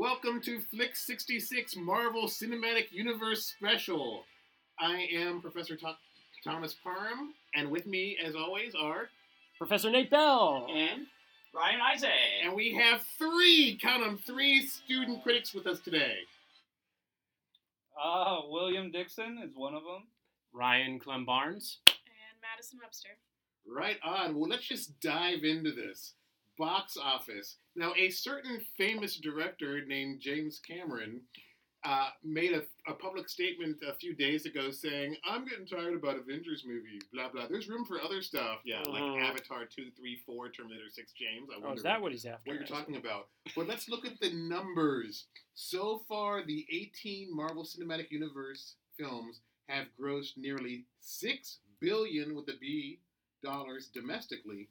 Welcome to Flix 66 Marvel Cinematic Universe Special. I am Professor Tho- Thomas Parham, and with me, as always, are. Professor Nate Bell. And Ryan Izay. And we have three, count them, three student critics with us today. Uh, William Dixon is one of them. Ryan Clem Barnes. and Madison Webster. Right on. Well, let's just dive into this. Box office. Now, a certain famous director named James Cameron uh, made a, a public statement a few days ago saying, I'm getting tired about Avengers movie, blah, blah. There's room for other stuff. Yeah, like Mhm. Avatar 2, 3, 4, Terminator 6, James. I Oh, wonder is that what he's after? what you're talking about. But let's look at the numbers. So far, the 18 Marvel Cinematic Universe films have grossed nearly 6 billion with a B dollars domestically,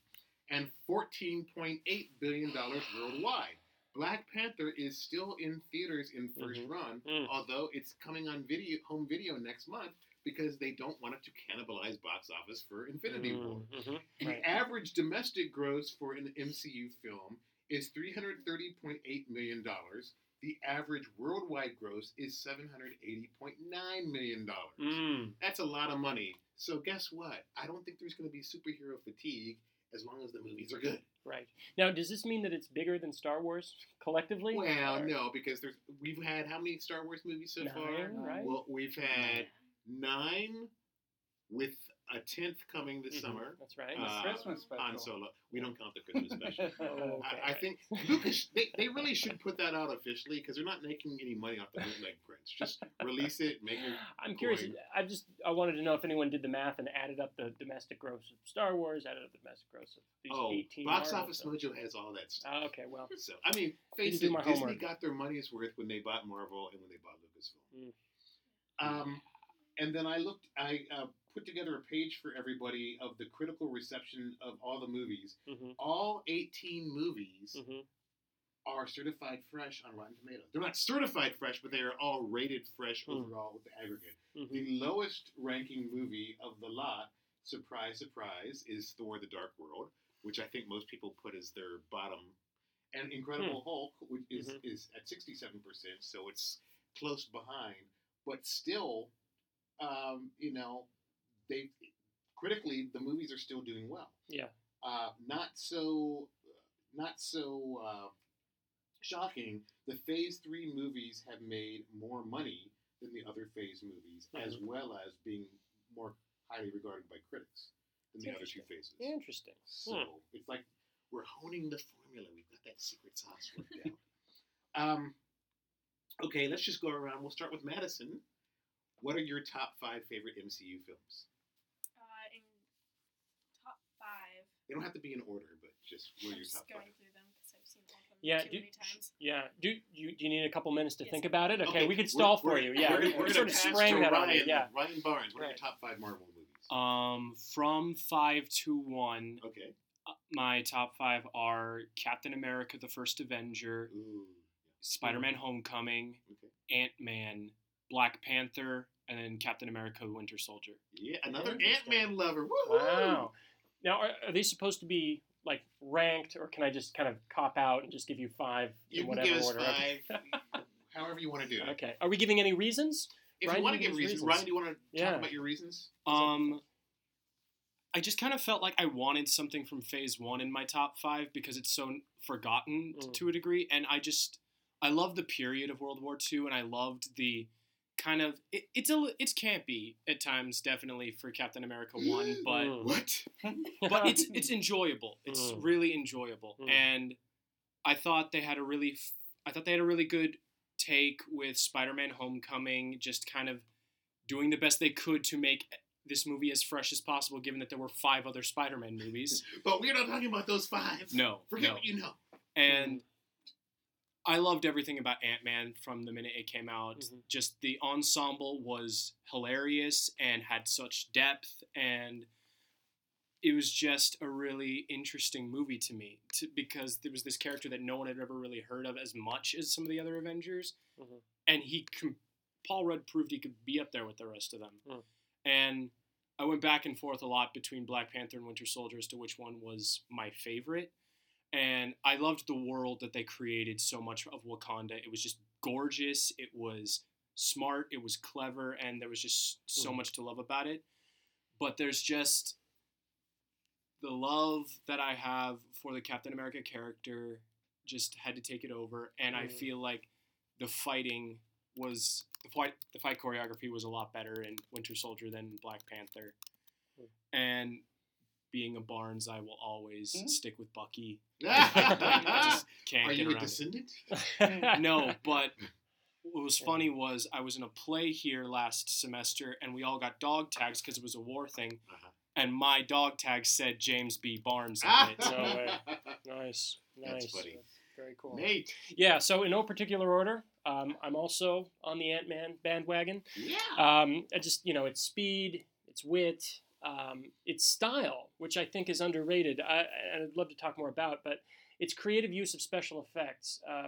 and 14.8 billion dollars worldwide. Black Panther is still in theaters in 1st Mhm. run, Mm. although it's coming on video, home video next month because they don't want it to cannibalize box office for Infinity War. Mhm. The Right. average domestic gross for an MCU film is $330.8 million. The average worldwide gross is $780.9 million. Mm. That's a lot of money. So, guess what? I don't think there's going to be superhero fatigue as long as the movies are good. Right. Now, does this mean that it's bigger than Star Wars collectively? Well, Or- no, because there's we've had how many Star Wars movies so far? Right? Well, we've had nine with a tenth coming this Mhm. summer. That's right. Uh, Christmas special. Han Solo. We don't count the Christmas special. Oh, okay. I, I think Lucas, they, they really should put that out officially because they're not making any money off the bootleg prints. Just release it, make it. I'm curious. I just I wanted to know if anyone did the math and added up the domestic gross of Star Wars, added up the domestic gross of these Oh, 18 Box Marvel Office films. Mojo has all that stuff. Oh, okay, well, So I mean, face Didn't it, Disney homework. got their money's worth when they bought Marvel and when they bought Lucasfilm. Mm. Um, and then I looked, I uh, put together a page for everybody of the critical reception of all the movies. hmm All 18 movies hmm are certified fresh on Rotten Tomatoes. They're not certified fresh, but they are all rated fresh Hmm. overall with the aggregate. hmm The lowest ranking movie of the lot, surprise, surprise, is Thor: The Dark World, which I think most people put as their bottom. And Incredible Hulk, which is Mhm. is at sixty seven percent, so it's close behind. But still, um, you know, they critically the movies are still doing well. Yeah. Uh, not so, not so uh, shocking. The Phase Three movies have made more money than the other Phase movies, as Mhm. well as being more highly regarded by critics than the other two phases. Interesting. So it's like we're honing the formula. We've got that secret sauce worked out. Um, okay, let's just go around. We'll start with Madison. What are your top five favorite MCU films? Uh, in top five, They don't have to be in order, but just what are your just top going five? through them because I've seen all of them Yeah, too do- many times. Yeah. Do you do you need a couple minutes to Yes. think about it? Okay, Okay, we could we're- stall for we're- you. Yeah, we're, we, we're gonna sort of spraying to that on Ryan, you. Yeah. Ryan Barnes. What are your top five Marvel movies? Um, from five to one, okay. uh, my top five are Captain America: The First Avenger, Ooh. Spider-Man: Homecoming, Okay. Ant-Man, Black Panther, and then Captain America: Winter Soldier. Yeah, another Ant Man lover. Woo-hoo! Wow. Now, are, are they supposed to be like ranked, or can I just kind of cop out and just give you five You in can whatever give us order? five, however you want to do it. okay. Are we giving any reasons? If Ryan, you want to give give reasons, reasons. Ryan, do you want to Yeah. talk about your reasons? Um, I just kind of felt like I wanted something from Phase One in my top five because it's so forgotten Mm. to a degree, and I just I love the period of World War II, and I loved the kind of it, it's a it's campy at times, definitely for Captain America One, but Mm. What? but it's it's enjoyable. It's Mm. really enjoyable, Mm. and I thought they had a really f- I thought they had a really good take with Spider-Man: Homecoming, just kind of doing the best they could to make this movie as fresh as possible, given that there were five other Spider-Man movies. But we're not talking about those five. No, Forget no. what you know. And I loved everything about Ant Man from the minute it came out. Mhm. Just the ensemble was hilarious and had such depth, and it was just a really interesting movie to me to, because there was this character that no one had ever really heard of as much as some of the other Avengers, Mhm. and he com- Paul Rudd proved he could be up there with the rest of them. Mm. And I went back and forth a lot between Black Panther and Winter Soldier as to which one was my favorite. And I loved the world that they created so much of Wakanda. It was just gorgeous. It was smart. It was clever, and there was just so Mhm. much to love about it. But there's just the love that I have for the Captain America character just had to take it over, and I Mhm. feel like the fighting was the fight the fight choreography was a lot better in Winter Soldier than Black Panther, Hmm. and being a Barnes, I will always Hmm? stick with Bucky. I just can't Are get you a around it. descendant? No, but what was funny was I was in a play here last semester, and we all got dog tags because it was a war thing, Uh-huh. and my dog tag said James B. Barnes on it. No way. nice, That's nice, funny. very cool. Nate. Yeah, so in no particular order, um, I'm also on the Ant Man bandwagon. Yeah. Um, I just you know, it's speed, it's wit, um, it's style, which I think is underrated. I, and I'd love to talk more about, but its creative use of special effects uh,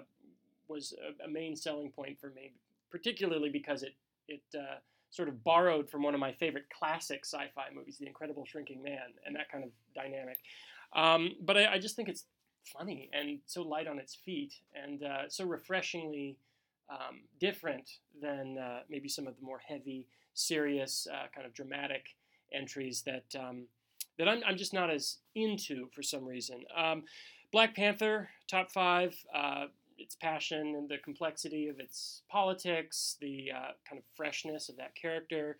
was a, a main selling point for me, particularly because it it uh, sort of borrowed from one of my favorite classic sci-fi movies, The Incredible Shrinking Man, and that kind of dynamic. Um, but I, I just think it's funny and so light on its feet and uh, so refreshingly um, different than uh, maybe some of the more heavy, serious, uh, kind of dramatic entries that um, that I'm, I'm just not as into for some reason. Um, Black Panther, top five. Uh, its passion and the complexity of its politics, the uh, kind of freshness of that character,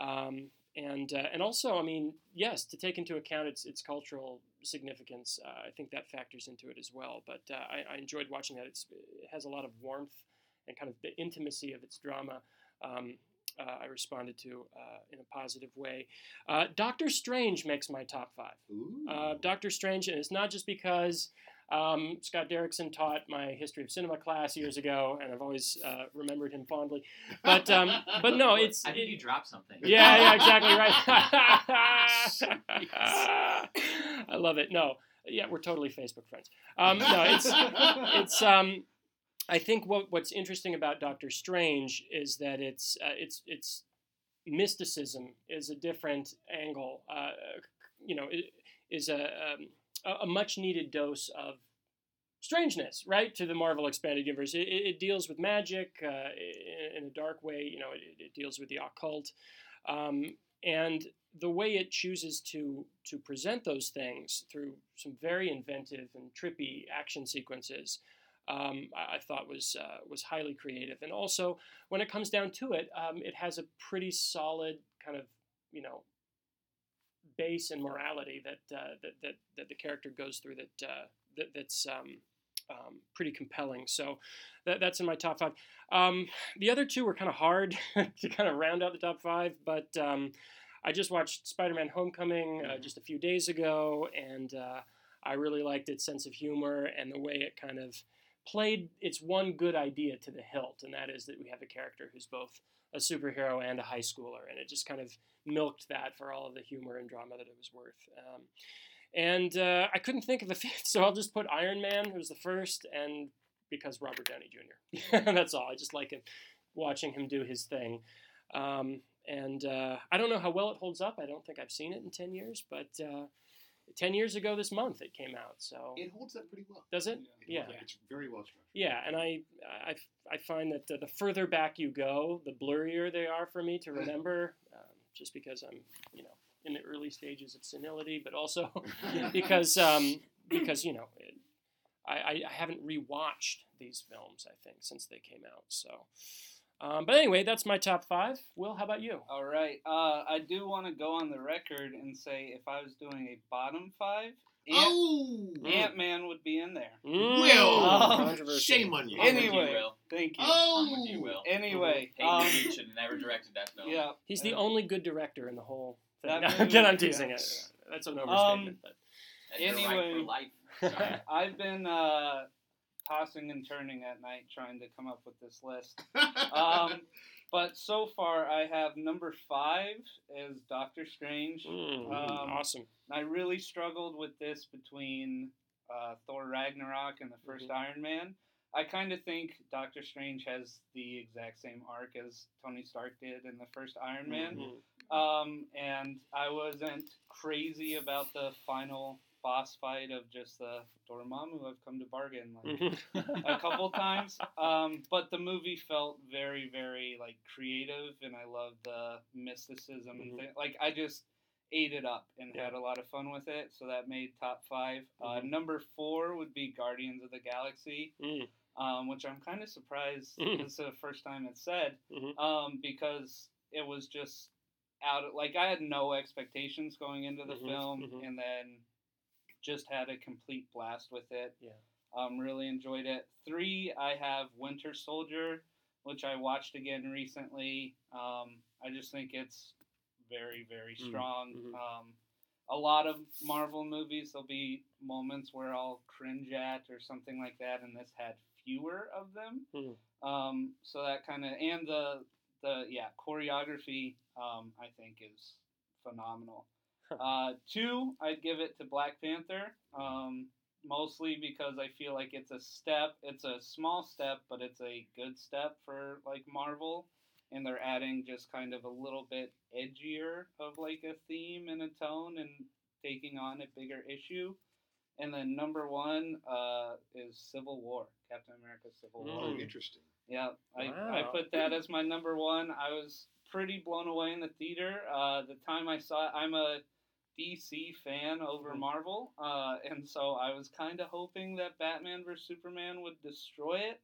um, and uh, and also, I mean, yes, to take into account its its cultural significance, uh, I think that factors into it as well. But uh, I, I enjoyed watching that. It's, it has a lot of warmth and kind of the intimacy of its drama. Um, uh, I responded to uh, in a positive way. Uh, Doctor Strange makes my top five. Uh, Doctor Strange, and it's not just because um, Scott Derrickson taught my history of cinema class years ago, and I've always uh, remembered him fondly. But um, but no, it's I think it- you dropped something. yeah, yeah, exactly right. I love it. No, yeah, we're totally Facebook friends. Um, no, it's it's um, I think what what's interesting about Doctor Strange is that it's uh, it's it's mysticism is a different angle. Uh, you know, it is a um, a- much needed dose of strangeness, right, to the Marvel expanded universe. It, it it deals with magic uh, in, in a dark way. You know, it, it deals with the occult, um, and the way it chooses to to present those things through some very inventive and trippy action sequences. Um, I, I thought was uh, was highly creative, and also when it comes down to it, um, it has a pretty solid kind of you know base and morality that uh, that, that that the character goes through that, uh, that that's um, um, pretty compelling. So that, that's in my top five. Um, the other two were kind of hard to kind of round out the top five, but um, I just watched Spider-Man: Homecoming uh, just a few days ago, and uh, I really liked its sense of humor and the way it kind of played its one good idea to the hilt, and that is that we have a character who's both a superhero and a high schooler, and it just kind of milked that for all of the humor and drama that it was worth. Um, and uh, I couldn't think of a fifth, so I'll just put Iron Man, who's the first, and because Robert Downey Jr. That's all. I just like him, watching him do his thing. Um, and uh, I don't know how well it holds up. I don't think I've seen it in 10 years, but uh, 10 years ago this month it came out. So it holds up pretty well. does it? It Yeah. It's very well structured. Yeah, and I, I, I find that the, the further back you go, the blurrier they are for me to remember, um, just because I'm, you know, in the early stages of senility, but also because, um, because you know, it, I, I I haven't rewatched these films, I think, since they came out. So, um, but anyway, that's my top five. Will, how about you? All right. Uh, I do want to go on the record and say if I was doing a bottom five, Ant oh, Ant Man would be in there. Mm, Will, controversy. shame on you. I'm you, Anyway, Will. thank you. Oh, I'm you, Will. Anyway, Peyton um, Reed should have never directed that film. yeah. He's the only good director in the whole thing. That No, again, I'm teasing yeah. it. That's an overstatement. but. And you're right Anyway. for life. I've been uh, tossing and turning at night trying to come up with this list. Um, but so far, I have number five as Doctor Strange. Mm, Um, awesome. I really struggled with this between uh, Thor Ragnarok and the 1st Iron Man. I kind of think Doctor Strange has the exact same arc as Tony Stark did in the first Iron Man. Mhm. Um, and I wasn't crazy about the final boss fight of just the Dormammu. I've come to bargain like Mhm. a couple times. Um, but the movie felt very, very like creative, and I love the mysticism. and Mhm. thi- like I just ate it up and Yeah. had a lot of fun with it. So that made top 5 Uh, Mhm. number four would be Guardians of the Galaxy, Mm. um, which I'm kind of surprised. This is the first time it's said Mhm. um, because it was just out. Of, like I had no expectations going into the Mhm, film, mhm. and then just had a complete blast with it. Yeah. Um, really enjoyed it. Three, I have Winter Soldier, which I watched again recently. Um, I just think it's very, very Mm, strong. mhm. Um, a lot of Marvel movies, there'll be moments where I'll cringe at or something like that, and this had fewer of them. Mm. Um, so that kind of and the the yeah choreography um, I think is phenomenal. Uh, two, I'd give it to Black Panther, um, mostly because I feel like it's a step. It's a small step, but it's a good step for like Marvel, and they're adding just kind of a little bit edgier of like a theme and a tone and taking on a bigger issue. And then number one uh, is Civil War, Captain America: Civil War. Oh, Mm. interesting. Yeah, I, I put that as my number one. I was pretty blown away in the theater. Uh, the time I saw it, I'm a DC fan over Mhm. Marvel, uh, and so I was kind of hoping that Batman vs Superman would destroy it.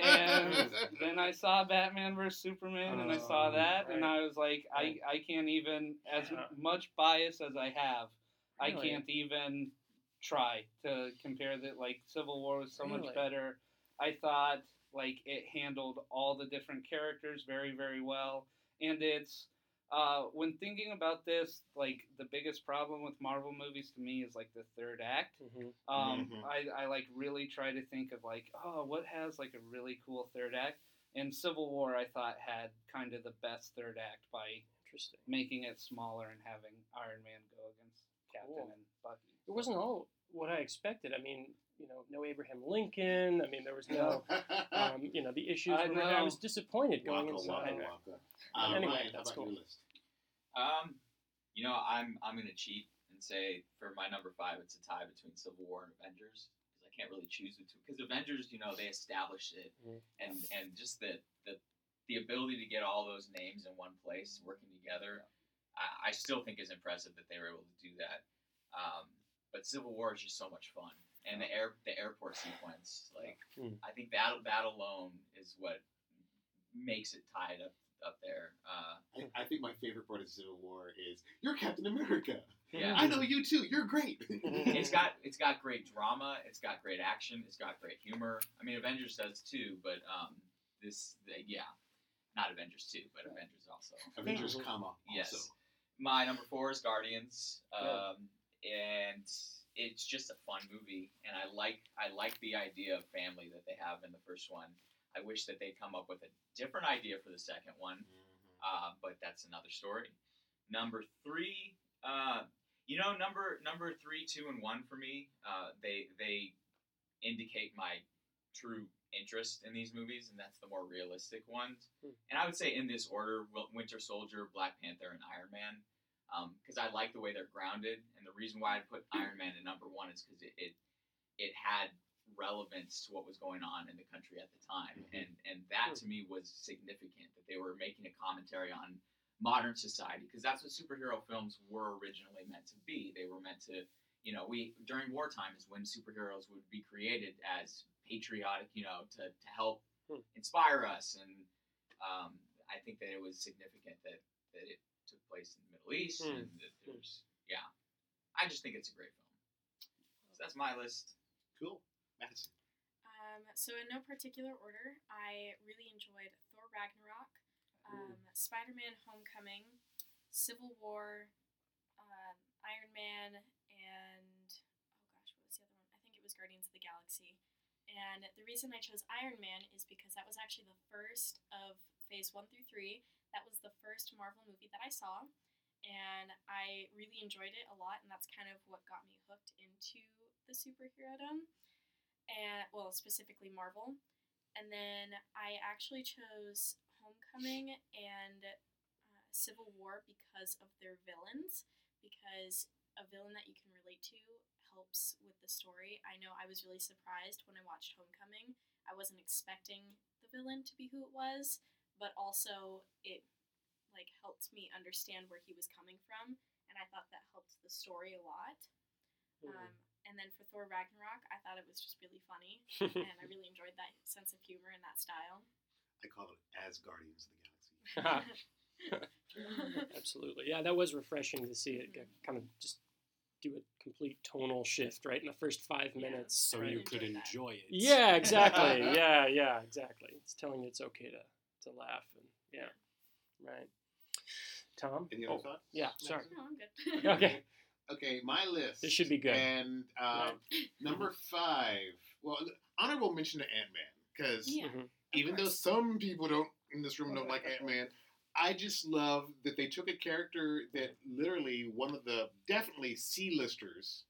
And then I saw Batman vs Superman, and I saw Oh, that, and. I was like, I, I can't even, as Yeah. much bias as I have, I can't even try to compare that. Like Civil War was so Really? much better. I thought like it handled all the different characters very very well, and it's uh, when thinking about this, like the biggest problem with Marvel movies to me is like the third act. Mhm. Um, Mhm. I, I like really try to think of like, oh, what has like a really cool third act? And Civil War, I thought had kind of the best third act by Interesting. making it smaller and having Iron Man go against Captain Cool. and Bucky. It wasn't all what I expected. I mean, you know, no Abraham Lincoln. I mean, there was no, um, you know, the issues. I were- I was disappointed going Waka, into waka, waka. Um, Anyway, Ryan, that's cool. list? Um, you know, I'm I'm gonna cheat and say for my number five, it's a tie between Civil War and Avengers because I can't really choose the two. Because Avengers, you know, they established it, Mhm. and and just the the the ability to get all those names in one place working together, I, I still think is impressive that they were able to do that. Um, but Civil War is just so much fun, and the air the airport sequence, like Mm. I think that that alone is what makes it tied up up there. Uh, I, I think my favorite part of Civil War is you're Captain America. yeah. I know you too. You're great. it's got it's got great drama. It's got great action. It's got great humor. I mean, Avengers does too, but um, this the, yeah, not Avengers two, but Avengers also. Avengers, comma. Yes. My number four is Guardians, um, and it's just a fun movie, and I like I like the idea of family that they have in the first one. I wish that they'd come up with a different idea for the second one, uh, but that's another story. Number three, uh, you know, number number three, two, and one for me, uh, they they indicate my true interest in these movies, and that's the more realistic ones. Hmm. And I would say in this order: Winter Soldier, Black Panther, and Iron Man, because I like the way they're grounded. And the reason why I put Iron Man at number one is because it, it it had relevance to what was going on in the country at the time, Mhm. and and that to me was significant that they were making a commentary on modern society because that's what superhero films were originally meant to be. They were meant to, you know, we during wartime is when superheroes would be created as patriotic, you know, to, to help Hmm. inspire us. And um, I think that it was significant that, that it place in the Middle East Hmm. and that there's, yeah, I just think it's a great film. So that's my list. Cool. Madison. Um, so in no particular order, I really enjoyed Thor Ragnarok, um, Spider-Man: Homecoming, Civil War, um, Iron Man, and oh gosh, what was the other one? I think it was Guardians of the Galaxy. And the reason I chose Iron Man is because that was actually the first of Phase One through Three. That was the first Marvel movie that I saw, and I really enjoyed it a lot. And that's kind of what got me hooked into the superhero and well, specifically Marvel. And then I actually chose Homecoming and uh, Civil War because of their villains. Because a villain that you can relate to helps with the story. I know I was really surprised when I watched Homecoming. I wasn't expecting the villain to be who it was, but also it like helped me understand where he was coming from, and I thought that helped the story a lot. Mhm. Um, and then for Thor Ragnarok, I thought it was just really funny, and I really enjoyed that sense of humor and that style. I call it as Guardians of the Galaxy. Absolutely. Yeah, that was refreshing to see it get, kind of just do a complete tonal shift right in the first five Yeah. minutes. so right? you could that. enjoy it. Yeah, exactly. yeah, yeah, exactly. It's telling you it's okay to, to laugh and yeah. Right. Tom? Any other Oh, thoughts? yeah, sorry. No, I'm good. Okay. Okay, my list. This should be good. And uh, number five. Well, honorable mention to Ant Man because Yeah. Mhm. Even though some people don't in this room don't like Ant Man, I just love that they took a character that literally one of the definitely C listers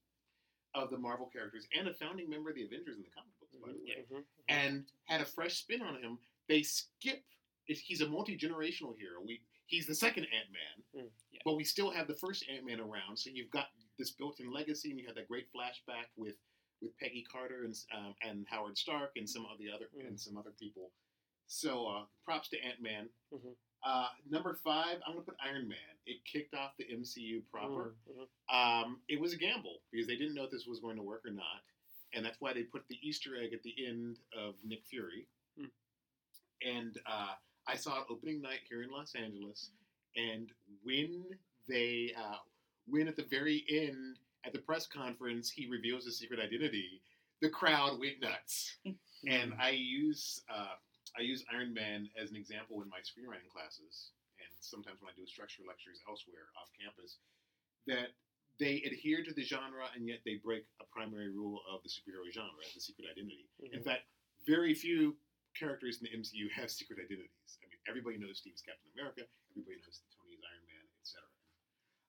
of the Marvel characters and a founding member of the Avengers in the comic books, by the way, Mhm. and had a fresh spin on him. They skip. It- He's a multi generational hero. We he's the second Ant Man, Mm, yeah. but we still have the first Ant Man around. So you've got this built-in legacy, and you have that great flashback with with Peggy Carter and um, and Howard Stark and some of the other Mm. and some other people. So uh, props to Ant Man. Mhm. Uh, number five, I'm gonna put Iron Man. It kicked off the MCU proper. Mhm. Um, it was a gamble because they didn't know if this was going to work or not, and that's why they put the Easter egg at the end of Nick Fury. Hmm. And uh, I saw it opening night here in Los Angeles, and when they uh, when at the very end at the press conference he reveals his secret identity, the crowd went nuts. and I use uh, I use Iron Man as an example in my screenwriting classes, and sometimes when I do structure lectures elsewhere off campus, that they adhere to the genre and yet they break a primary rule of the superhero genre, the secret identity. In Mhm. fact, very few characters in the MCU have secret identities. I mean, everybody knows Steve's Captain America, everybody knows that Tony's Iron Man, etc.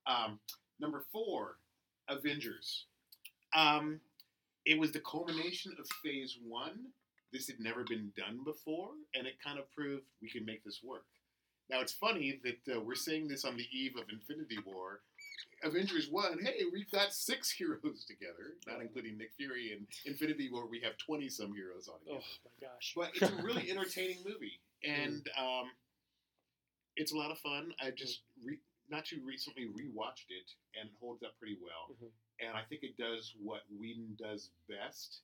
Um, number four, Avengers. Um, it was the culmination of Phase One. This had never been done before, and it kind of proved we can make this work. Now it's funny that uh, we're saying this on the eve of Infinity War. Avengers One, hey, we've got six heroes together, not including Nick Fury. And Infinity War, we have twenty some heroes on Oh my gosh. But it's a really entertaining movie, and um, it's a lot of fun. I just re- not too recently rewatched it, and it holds up pretty well. Mhm. And I think it does what Whedon does best.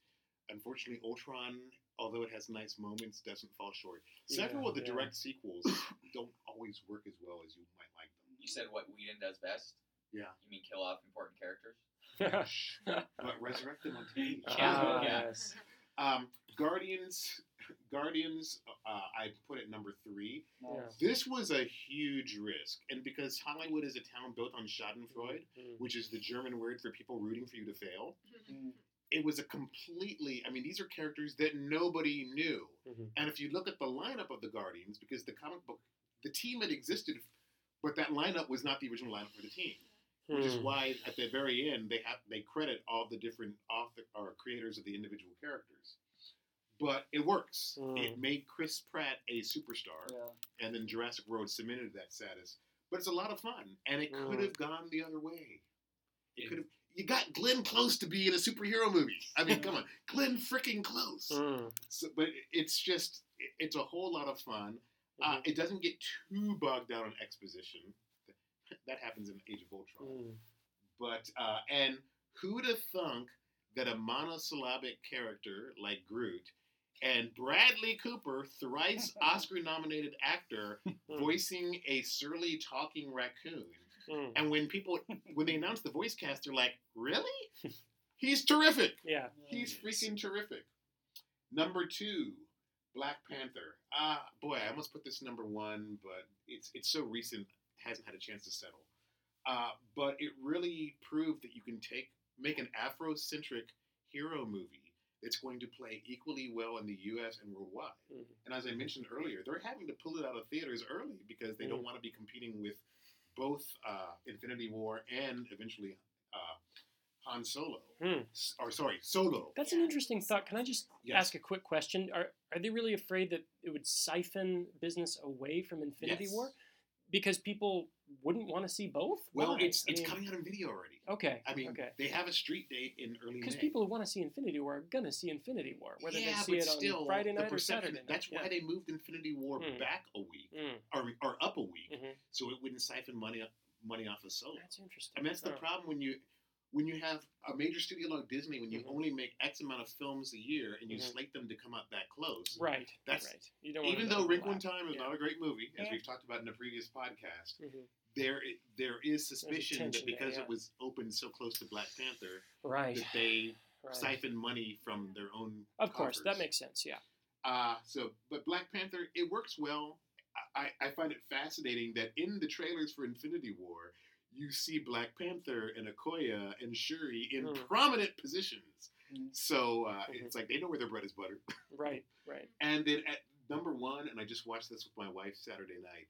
Unfortunately, Ultron, although it has nice moments, doesn't fall short. Several Yeah, of the yeah. direct sequels don't always work as well as you might like them. You said what Whedon does best. Yeah, You mean kill off important characters? but resurrect them on TV. Ah, Yeah. yes. Um, Guardians, Guardians. Uh, I put it number three. Nice. This was a huge risk, and because Hollywood is a town built on Schadenfreude, Mhm. which is the German word for people rooting for you to fail, Mm. it was a completely. I mean, these are characters that nobody knew, Mhm. and if you look at the lineup of the Guardians, because the comic book, the team had existed, but that lineup was not the original lineup for the team, which is Hmm. why at the very end they have they credit all the different author or creators of the individual characters. But it works. Mm. It made Chris Pratt a superstar Yeah. and then Jurassic World cemented that status. But it's a lot of fun, and it could Mm. have gone the other way. It Yeah. could have. You got Glenn Close to be in a superhero movie. I mean, come on, Glenn freaking Close. Mm. So, but it's just, it's a whole lot of fun. Uh, Mhm. it doesn't get too bogged down in exposition. That happens in Age of Ultron. Mm. But uh, and who'd have thunk that a monosyllabic character like Groot and Bradley Cooper, thrice Oscar-nominated actor, voicing a surly talking raccoon. Mm. And when people, when they announce the voice cast, they're like, "Really? He's terrific. Yeah. He's freaking terrific." Number two, Black Panther. Ah, boy, I almost put this number one, but it's it's so recent, hasn't had a chance to settle. Uh, but it really proved that you can take make an Afrocentric hero movie that's going to play equally well in the U.S. and worldwide. Mhm. And as I mentioned earlier, they're having to pull it out of theaters early because they don't Mm. want to be competing with both uh, Infinity War and eventually uh, Han Solo. Hmm. S- Or sorry, Solo. That's an interesting thought. Can I just Yes. ask a quick question? Are are they really afraid that it would siphon business away from Infinity Yes. War? Because people wouldn't want to see both. Well, Why? it's I it's mean, coming out on video already. Okay. I mean, okay. they have a street date in early Because people who want to see Infinity War are gonna see Infinity War, whether yeah, they see it on Friday night or Saturday night. That's why they moved Infinity War Hmm. back a week Mm, or, or up a week, mhm. so it wouldn't siphon money money off of Solo. That's interesting. I mean, that's the Oh. problem when you when you have a major studio like Disney, when you Mhm. only make X amount of films a year and you Mhm. slate them to come out that close. Right. That's- right. You don't Even though Wrinkle in. Time is Yeah. not a great movie, as Yeah. we've talked about in a previous podcast, Mhm. there there is suspicion that tension there, because yeah. it was opened so close to Black Panther, Right. that they right. siphon money from their own. Of course, that makes sense. Yeah. Uh, so, but Black Panther, it works well. I, I find it fascinating that in the trailers for Infinity War, you see Black Panther and Okoye and Shuri in Hmm. prominent positions. Mm. So uh, Mhm. it's like they know where their bread is buttered. Right. Right. And then at number one, and I just watched this with my wife Saturday night,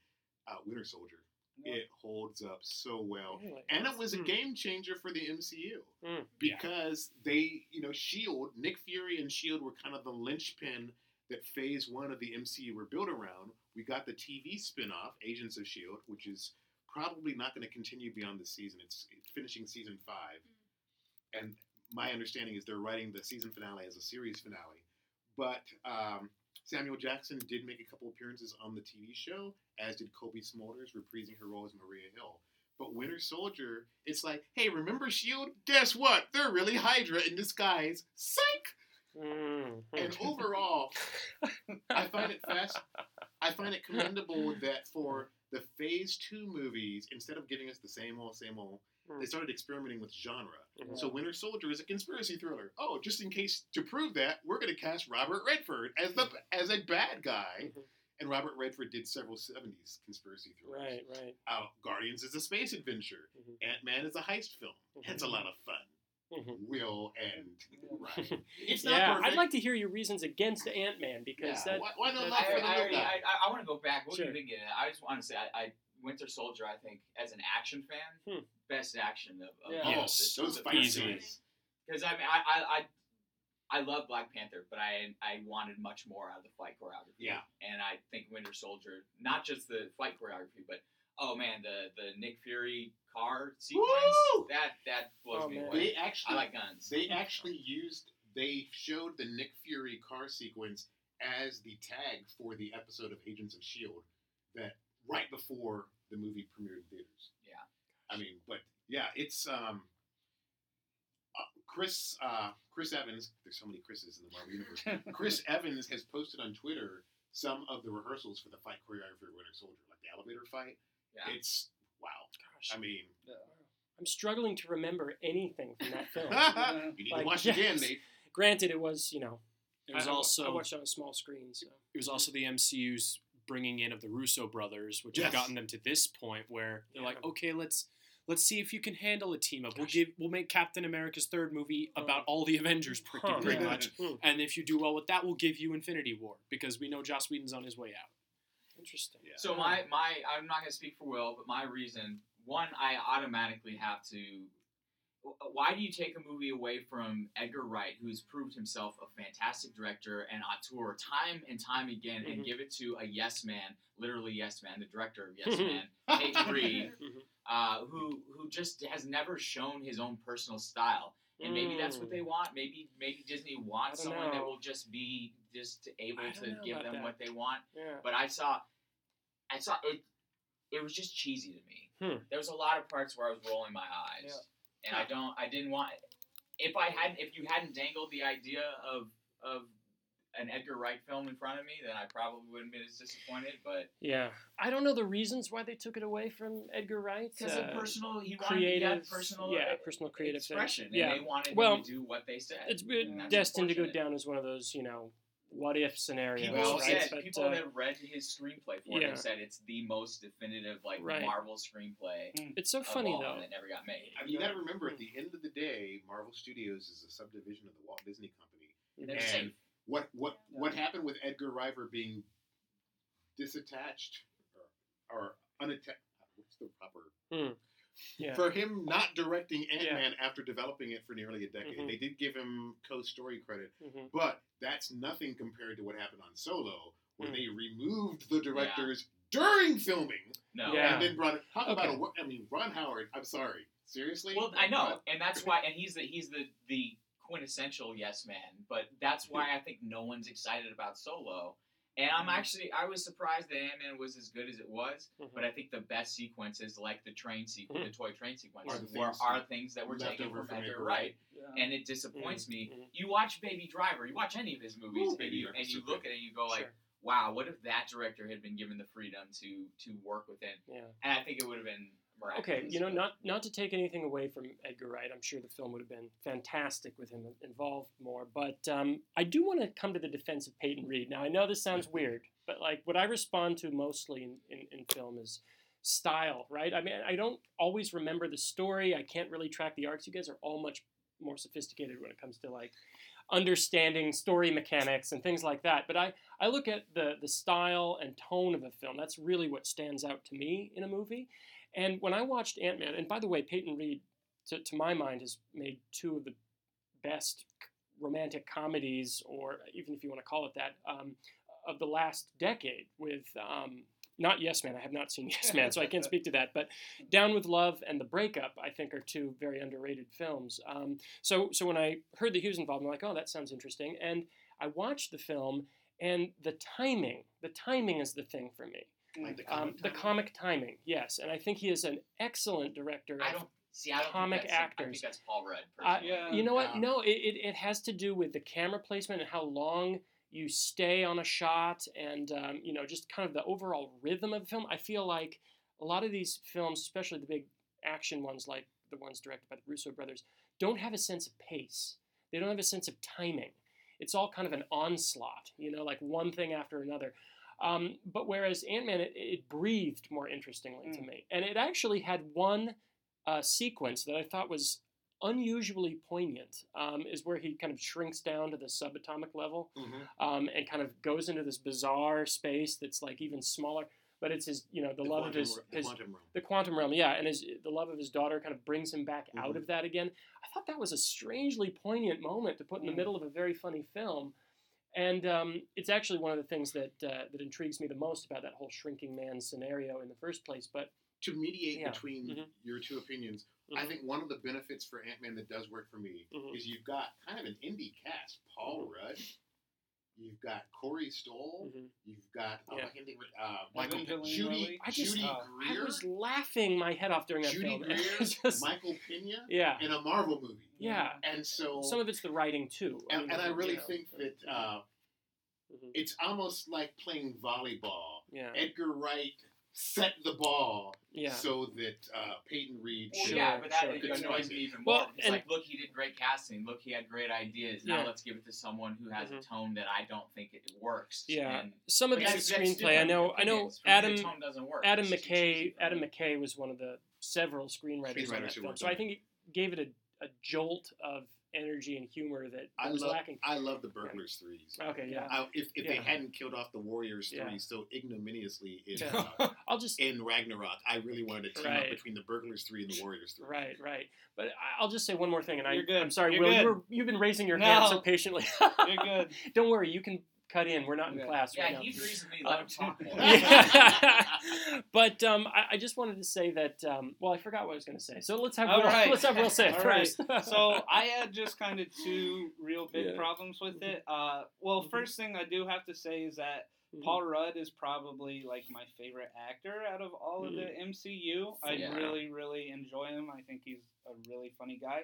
uh, Winter Soldier. Yeah. It holds up so well. Really? And it was a Hmm. game changer for the MCU Mm. because they, you know, Shield, Nick Fury and Shield were kind of the linchpin that Phase One of the MCU were built around. We got the TV spin-off, Agents of Shield, which is probably not going to continue beyond the season. It's, it's finishing season five, and my understanding is they're writing the season finale as a series finale. But um, Samuel Jackson did make a couple appearances on the TV show, as did Cobie Smulders, reprising her role as Maria Hill. But Winter Soldier, it's like, hey, remember Shield? Guess what? They're really Hydra in disguise. Psych. Mm. And overall, I find it fast. I find it commendable that for the Phase Two movies, instead of giving us the same old, same old, they Mm. started experimenting with genre. Mhm. So Winter Soldier is a conspiracy thriller. Oh, just in case to prove that, we're going to cast Robert Redford as the as a bad guy. Mhm. And Robert Redford did several '70s conspiracy thrillers. Right. Right. Uh, Guardians is a space adventure. Mhm. Ant Man is a heist film. It's a lot of fun. Mhm. Will and right. It's not yeah, perfect. I'd like to hear your reasons against Ant Man because Yeah, that. why, why not that- love I, for I, already. I, I want to go back. What Sure. do you think? of? I just want to say, I, I Winter Soldier. I think as an action fan, Hmm. best action of, of Yeah. all. Yes, This- those the fight scenes. Because I mean, I, I, I, I love Black Panther, but I, I wanted much more out of the fight choreography. Yeah. And I think Winter Soldier, not just the fight choreography, but oh man, the the Nick Fury car sequence, Woo! that that blows Oh, me away. They actually I like guns. They actually used. They showed the Nick Fury car sequence as the tag for the episode of Agents of Shield that right before the movie premiered in theaters. Yeah. I mean, but yeah, it's um. uh, Chris uh, Chris Evans. There's so many Chris's in the Marvel universe. Chris Evans has posted on Twitter some of the rehearsals for the fight choreography of Winter Soldier, like the elevator fight. Yeah. It's wow. Gosh, I mean, I'm struggling to remember anything from that film. you need Like, to watch yes. it again, Nate. Granted, it was you know. It was I, I- also I watched it on a small screen, so. it was also the MCU's bringing in of the Russo brothers, which Yes. have gotten them to this point where they're like, okay, let's let's see if you can handle a team up. We'll give we'll make Captain America's third movie about all the Avengers pretty, pretty much. Hmm, And if you do well with that, we'll give you Infinity War because we know Joss Whedon's on his way out. Interesting. Yeah. So my my I'm not gonna speak for Will, but my reason one I automatically have to. Why do you take a movie away from Edgar Wright, who's proved himself a fantastic director and auteur time and time again, and Mhm. give it to a yes man, literally yes man, the director of Yes Man, Peyton Reed, Mhm. uh, who who just has never shown his own personal style. And maybe that's what they want. Maybe maybe Disney wants I don't someone that will just be just able to give them that. what they want Yeah. but I saw, I saw it. It was just cheesy to me. Hmm. There was a lot of parts where I was rolling my eyes, and I don't. I didn't want. If I hadn't, if you hadn't dangled the idea of of an Edgar Wright film in front of me, then I probably wouldn't been as disappointed. But Yeah. I don't know the reasons why they took it away from Edgar Wright. because uh, of personal, he wanted he creative, had personal, yeah, personal creative thing. expression, Yeah. and they wanted Well, him to do what they said. It's and that's destined to go down as one of those, you know, what if scenario. People right? said But, people uh, that read his screenplay for it yeah. have said it's the most definitive like Right. Marvel screenplay mm. it's so of funny all, though. and it never got made. I mean, you got to remember, at hmm. the end of the day, Marvel Studios is a subdivision of the Walt Disney Company. They're And safe. what what Yeah. what happened with Edgar River being disattached or, or unattached? What's the proper? Hmm. Yeah. For him not directing Ant Man after developing it for nearly a decade, Mhm. they did give him co-story credit, hmm but that's nothing compared to what happened on Solo, where Mm. they removed the director's during filming, No. Yeah. and then brought it. Talk about Okay. a. wor- I mean, Ron Howard. I'm sorry. Seriously. Well, I know, and that's why, and he's the he's the the quintessential yes man. But that's why I think no one's excited about Solo. And I'm actually I was surprised that Ant Man was as good as it was. Mhm. But I think the best sequences, like the train sequence, the toy train sequence, Are were things are things that were left taken over from from Edgar Edgar Wright. Yeah. And it disappoints me. Mhm. You watch Baby Driver, you watch any of his movies, Ooh, and you and you look at it and you go like, Sure. wow, what if that director had been given the freedom to to work within? Yeah. And I think it would have been miraculous. Okay, you know, not not to take anything away from Edgar Wright, I'm sure the film would have been fantastic with him involved more. But um, I do want to come to the defense of Peyton Reed. Now I know this sounds weird, but like what I respond to mostly in, in, in film is style, right? I mean, I don't always remember the story. I can't really track the arcs. You guys are all much more sophisticated when it comes to like understanding story mechanics and things like that. But I, I look at the the style and tone of a film. That's really what stands out to me in a movie. And when I watched Ant Man, and by the way, Peyton Reed, to, to my mind, has made two of the best romantic comedies, or even if you want to call it that, um, of the last decade with. Um, not Yes Man. I have not seen Yes Man, so I can't speak to that. But Down with Love and The Breakup, I think, are two very underrated films. Um, so, so when I heard that he was involved, I'm like, oh, that sounds interesting. And I watched the film, and the timing, the timing is the thing for me. Like the Um, comic the timing? comic timing, yes, and I think he is an excellent director. I don't see. I don't comic think that's, I actors. think that's Paul Rudd. I- personally. Yeah. you know what? Um, No, it, it, it has to do with the camera placement and how long you stay on a shot, and um, you know, just kind of the overall rhythm of the film. I feel like a lot of these films, especially the big action ones, like the ones directed by the Russo brothers, don't have a sense of pace. They don't have a sense of timing. It's all kind of an onslaught, you know, like one thing after another. Um, but whereas Ant Man, it, it breathed more interestingly to Mm. me, and it actually had one uh, sequence that I thought was unusually poignant. Um, is where he kind of shrinks down to the subatomic level Mhm. um, and kind of goes into this bizarre space that's like even smaller. But it's his, you know, the, The love of his, the his quantum realm. the quantum realm, yeah, and his the love of his daughter kind of brings him back out Mhm. of that again. I thought that was a strangely poignant moment to put in the Mm. middle of a very funny film, and um, it's actually one of the things that uh, that intrigues me the most about that whole shrinking man scenario in the first place. But To mediate Yeah. between Mhm. your two opinions, I Mhm. think one of the benefits for Ant Man that does work for me Mhm. is you've got kind of an indie cast. Paul Rudd, you've got Corey Stoll, Mhm. you've got oh, Yeah. I can't think of uh, Michael Evangeline Judy I just- Judy Oh. I was laughing my head off during that Judy film. Greer, just- Michael Pena yeah, in a Marvel movie, yeah. and so Some of it's the writing too. and, mean, and I you really know. think that uh, Mhm. it's almost like playing volleyball. yeah, Edgar Wright set the ball yeah. so that uh, Peyton Reed Well, should yeah, but that sure. it annoys me even Well, more. It's and- like, look, he did great casting. Look, he had great ideas. Now Yeah. let's give it to someone who has a Mhm. tone that I don't think it works. Yeah. And Some of but it's that's- the screenplay. I know. I know. opinions. For me, Adam tone doesn't work. Adam It's McKay. Adam. McKay was one of the several screenwriters, on that film. So I think it gave it a, a jolt of energy and humor that I was love lacking. I love the Burglars threes. Okay, yeah. I, if if they hadn't killed off the Warriors Yeah. three so ignominiously in Yeah. uh, I'll just in Ragnarok, I really wanted to team Right. up between the Burglars three and the Warriors three. right, right. But I- I'll just say one more thing, and I, You're good. I'm sorry, You're Will. good. You were, you've been raising your hand so patiently. You're good. Don't worry, you can cut in. We're not in Yeah. class right now. he agrees with me. Uh, Let him talk more. But um, I, I just wanted to say that. Um, well, I forgot what I was going to say. So let's have All Will, right. let's have Will say it All right. first. so I had just kind of two real big Yeah. problems with it. Uh, well, Mhm. first thing I do have to say is that Mhm. Paul Rudd is probably like my favorite actor out of all of the MCU. I Yeah. really, really enjoy him. I think he's a really funny guy.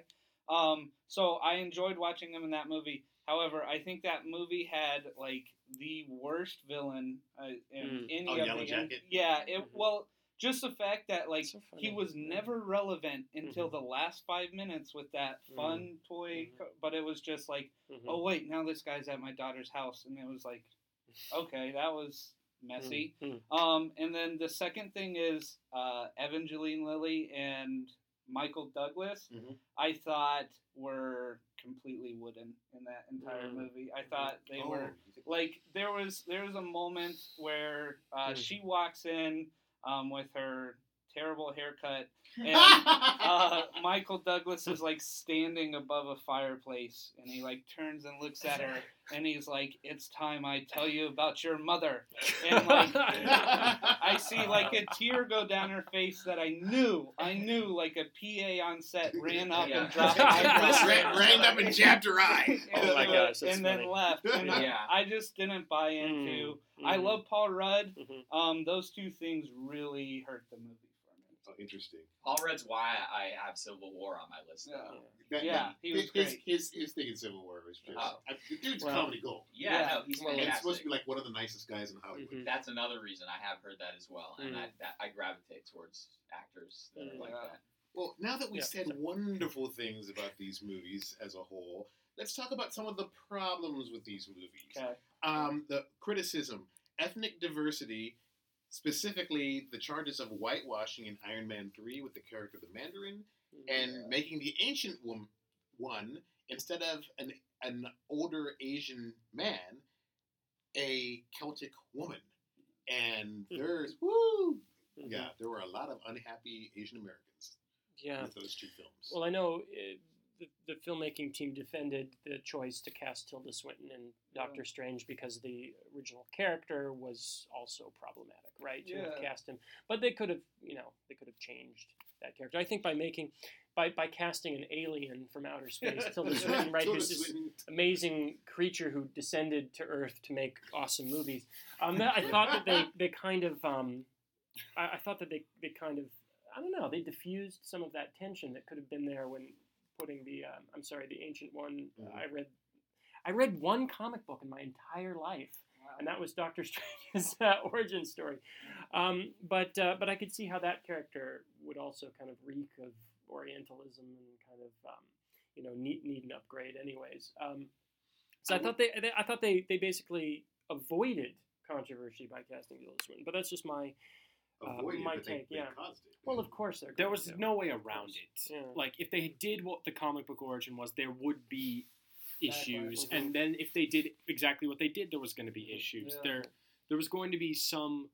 Um, so I enjoyed watching him in that movie. However, I think that movie had like the worst villain uh, in Mm. any Oh, of Yellow the. Jacket? Yeah, it Mhm. well, just the fact that like So he was never relevant until Mhm. the last five minutes with that fun toy, Mhm. co- but it was just like, Mhm. oh wait, now this guy's at my daughter's house, and it was like, okay, that was messy. Mhm. Um, and then the second thing is uh, Evangeline Lilly and Michael Douglas. Mhm. I thought were completely wooden in that entire Mm. movie. I thought they Oh, were like there was there was a moment where uh, Mm. she walks in um, with her terrible haircut and uh, Michael Douglas is like standing above a fireplace and he like turns and looks at her and he's like, "It's time I tell you about your mother," and like I see like a tear go down her face that I knew, I knew like a PA on set ran up Yeah. and dropped Just ran, ran up and jabbed her eye. Oh my gosh, that's and then left. And I- Yeah. I, just didn't buy into. Mm, I mm, love Paul Rudd. mhm. Um, those two things really hurt the movie for me. Interesting. Paul Rudd's why I have Civil War on my list. Yeah. though. That- Yeah, he was his, great. His, his thing in Civil War was just Oh. I, the dude's Well, comedy gold. Yeah, Yeah. no, he's Well, And it's supposed to be like one of the nicest guys in Hollywood. Mhm. That's another reason I have heard that as well, and Mm. I, that I gravitate towards actors that are Mm. like Yeah. that. Well, now that we Yeah. said wonderful things about these movies as a whole, let's talk about some of the problems with these movies. Okay. Um, the criticism, ethnic diversity, specifically the charges of whitewashing in Iron Man 3 with the character of the Mandarin, and Yeah. making the ancient wom- one, instead of an, an older Asian man, a Celtic woman. And Hmm. there's, woo! Mhm. Yeah, there were a lot of unhappy Asian Americans yeah. with those two films. Well, I know uh, the, the filmmaking team defended the choice to cast Tilda Swinton in Doctor Strange because the original character was also problematic, right? To have cast him, but they could have, you know, they could have changed that character. I think by making, by by casting an alien from outer space, Tilda Swinton, right, who's this amazing creature who descended to Earth to make awesome movies. Um, that- I thought that they, they kind of, um, I, I thought that they, they kind of, I don't know, they diffused some of that tension that could have been there when putting the, um, I'm sorry, the Ancient One. Mhm. I read, I read one comic book in my entire life, Wow. and that was Doctor Strange's uh, origin story. Um, but uh, but I could see how that character would also kind of reek of Orientalism and kind of um, you know need need an upgrade, anyways. Um, so I thought they, they I thought they they basically avoided controversy by casting Tilda Swinton, but that's just my uh, my but take, they yeah. caused it. well, of course they're There going was to. no way around it. Yeah. Like if they did what the comic book origin was, there would be issues, and then if they did exactly what they did, there was going to be issues. Yeah. There, there was going to be some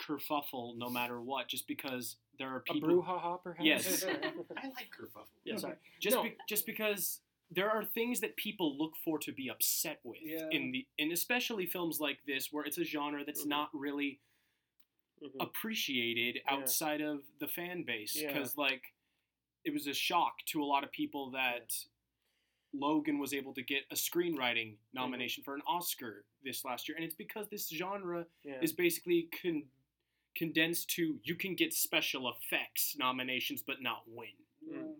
kerfuffle, no matter what, just because there are people. a brouhaha, perhaps. Yes. I like kerfuffle. yeah, sorry. just No. be, just because there are things that people look for to be upset with Yeah. in the and especially films like this where it's a genre that's Mhm. not really Mhm. appreciated Yeah. outside of the fan base Yeah. because like it was a shock to a lot of people that Logan was able to get a screenwriting nomination for an Oscar this last year and it's because this genre Yeah. is basically con- condensed to you can get special effects nominations but not win. Yeah.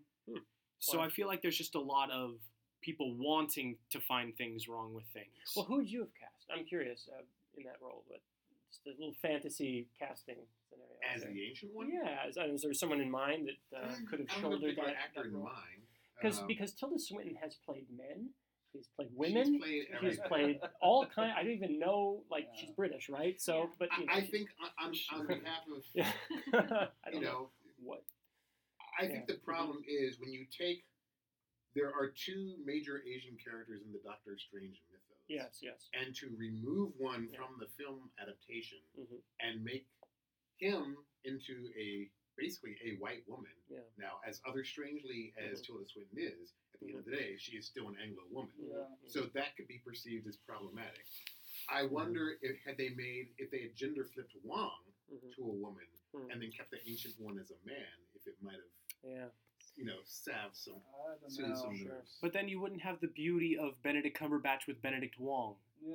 So Wow. I feel like there's just a lot of people wanting to find things wrong with things. Well, who would you have cast? I'm curious uh, in that role, but just a little fantasy casting scenario. As the ancient one? yeah, is, is there someone in mind that uh, could have I don't have a shouldered particular that, actor that in role? mind. Because Um, because Tilda Swinton has played men, she's played she's women, played she's played all kind. I don't even know like Yeah. she's British, right? So, but you know, I, I think on, on, on behalf of, yeah. I you don't know know, what. I Yeah. think the problem is when you take, there are two major Asian characters in the Doctor Strange mythos. Yes, yes. And to remove one Yeah. from the film adaptation Mhm. and make him into a basically a white woman. Yeah. Now, as other strangely as Mhm. Tilda Swinton is, at the end of the day, she is still an Anglo woman. Yeah. So that could be perceived as problematic. I Mm-hmm. wonder if had they made if they had gender flipped Wong to a woman and then kept the ancient one as a man, if it might have Yeah. You know salved some I don't soothed some. Sure. nerves. but then you wouldn't have the beauty of Benedict Cumberbatch with Benedict Wong. Yeah.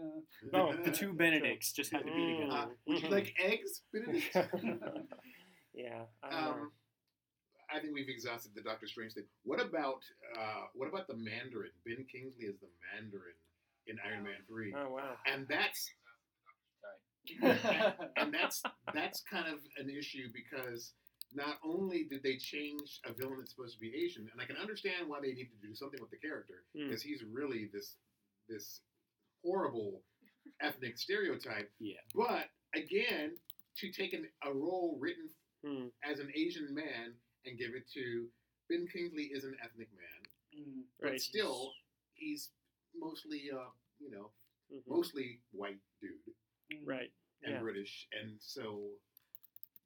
Oh, The two Benedicts just had to be together. Uh, would you like eggs, Benedict? yeah. I um, I think we've exhausted the Doctor Strange thing. What about uh, what about the Mandarin? Ben Kingsley is the Mandarin in Iron Man three, Oh wow. and that's and that's that's kind of an issue because not only did they change a villain that's supposed to be Asian, and I can understand why they need to do something with the character Mm. because he's really this this horrible ethnic stereotype. Yeah. But again, to take an, a role written Mm. as an Asian man and give it to Ben Kingsley is an ethnic man, Mm. but Right. still he's mostly uh you know Mhm. mostly white dude Mm. Right. and Yeah. British, and so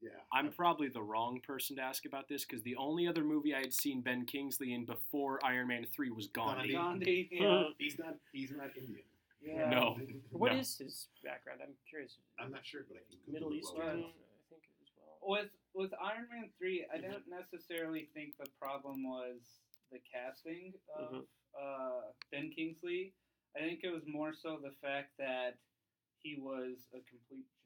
yeah. I'm probably the wrong person to ask about this because the only other movie I had seen Ben Kingsley in before Iron Man 3 was Gandhi. Gandhi. Gandhi. Yeah. He's not. He's not Indian. Yeah. No. What No. is his background? I'm curious. I'm not sure, but I can Google Middle it Eastern, while I think, as well. With with Iron Man three, I Mhm. don't necessarily think the problem was the casting of Mhm. uh, Ben Kingsley. I think it was more so the fact that he was a complete joke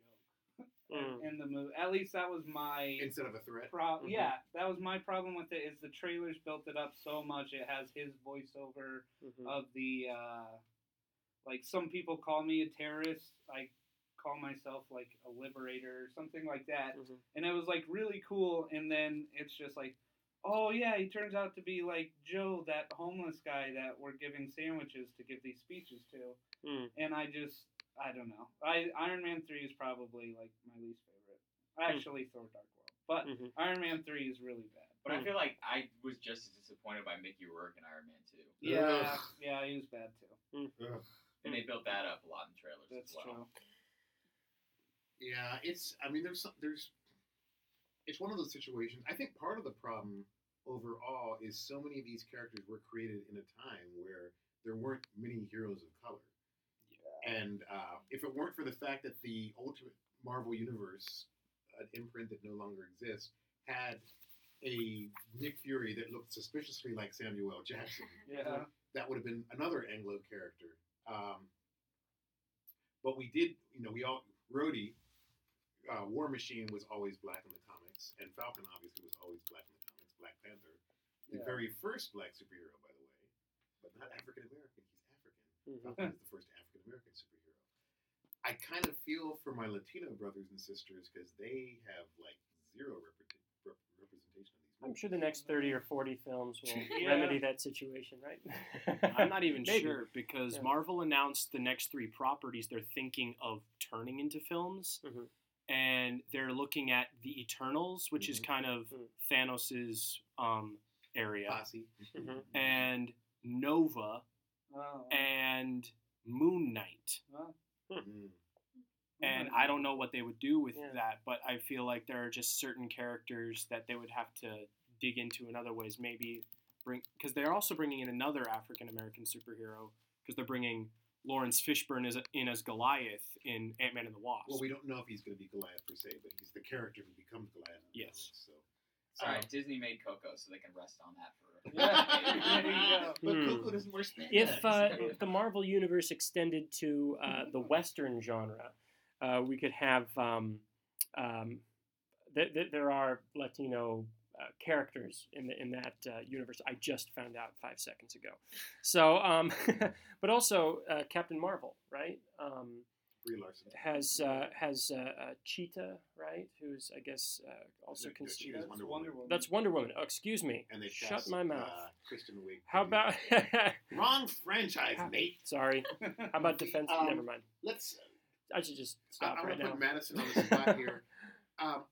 Mm. in the movie. At least that was my Instead of a threat. pro- Mhm. Yeah, that was my problem with it. Is the trailers built it up so much? It has his voiceover Mhm. of the uh, like some people call me a terrorist. I call myself like a liberator or something like that Mhm. and it was like really cool and then it's just like oh yeah he turns out to be like joe that homeless guy that we're giving sandwiches to give these speeches to Mm. and i just i don't know i iron man 3 is probably like my least favorite actually thor dark world but Mhm. iron man 3 is really bad But I Hmm. feel like I was just as disappointed by Mickey Rourke in Iron Man 2. yeah Ugh. yeah he was bad too Ugh. And they built that up a lot in trailers that's as well. true Yeah, it's. I mean, there's some, there's. It's one of those situations. I think part of the problem overall is so many of these characters were created in a time where there weren't many heroes of color, and uh, if it weren't for the fact that the Ultimate Marvel Universe, an imprint that no longer exists, had a Nick Fury that looked suspiciously like Samuel L. Jackson, yeah that would have been another Anglo character. Um, but we did, you know, we all Rhodey, uh, War Machine was always black in the comics, and Falcon obviously was always black in the comics. Black Panther, the Yeah. very first black superhero, by the way, but not African American. He's African. Mhm. Falcon is the first African American superhero. I kind of feel for my Latino brothers and sisters because they have like zero repre- rep- representation of these. Movies. I'm sure the next 30 or 40 films will Yeah. remedy that situation, right? I'm not even Maybe. sure because Yeah. Marvel announced the next three properties they're thinking of turning into films, Mhm. and they're looking at the Eternals, which is Mhm. kind of Mhm. Thanos's um, area, Posse. Mhm. and Nova oh, and Moon Knight. well, Mm. And I don't know what they would do with Yeah. that, but I feel like there are just certain characters that they would have to dig into in other ways. Maybe bring because they're also bringing in another African American superhero because they're bringing Laurence Fishburne as in as Goliath in Ant Man and the Wasp. Well, we don't know if he's going to be Goliath per se, but he's the character who becomes Goliath. Yes. comics, So, Sorry, Um, Disney made Coco, so they can rest on that for. Yeah, there you go. but Hmm. Coco doesn't wear spandex. if uh, if the Marvel universe extended to uh, the Western genre, uh, we could have um, um, th- th- there are Latino uh, characters in the, in that uh, universe. I just found out five seconds ago. So, um, but also uh, Captain Marvel, right? Um, Brie Larson. has uh, has uh, uh, Cheetah, right? Who's I guess uh, also No, no, considered. Cheetah's That's Wonder Wonder Woman. Woman. That's Wonder Woman. Oh, excuse me. And they Shut cast, my mouth. Uh, Kristen Wiig. How about? wrong franchise, mate? Sorry. How about defense? Um, Never mind. Let's. I should just I, stop I'm right gonna now. put Madison on the spot here. Um,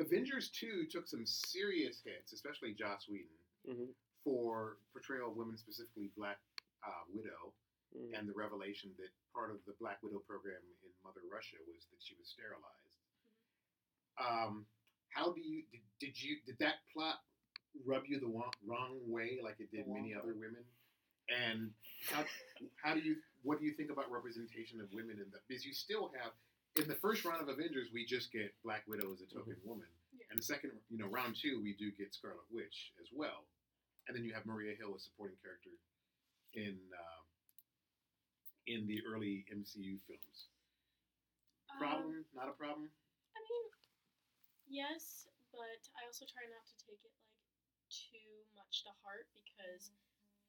Avengers Two took some serious hits, especially Joss Whedon, Mhm. for portrayal of women, specifically Black uh, Widow, Mm. and the revelation that part of the Black Widow program in Mother Russia was that she was sterilized. Um, how do you did, did you did that plot rub you the wrong, wrong way like it did many wrong other women? And how how do you what do you think about representation of women in the because you still have in the first round of Avengers we just get Black Widow as a token woman, Yeah. and the second you know round two we do get Scarlet Witch as well, and then you have Maria Hill, as supporting character in uh, in the early MCU films. Um, Problem? Not a problem. I mean, yes, but I also try not to take it like too much to heart because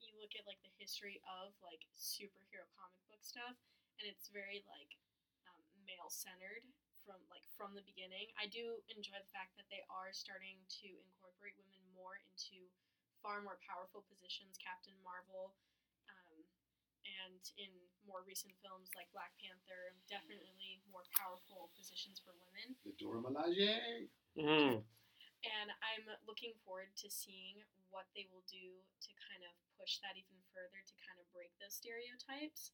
you look at like the history of like superhero comic book stuff, and it's very like um, male centered from like from the beginning. I do enjoy the fact that they are starting to incorporate women more into far more powerful positions. Captain Marvel. And in more recent films like Black Panther, definitely more powerful positions for women. The Dora Milaje. Mm. And I'm looking forward to seeing what they will do to kind of push that even further to kind of break those stereotypes.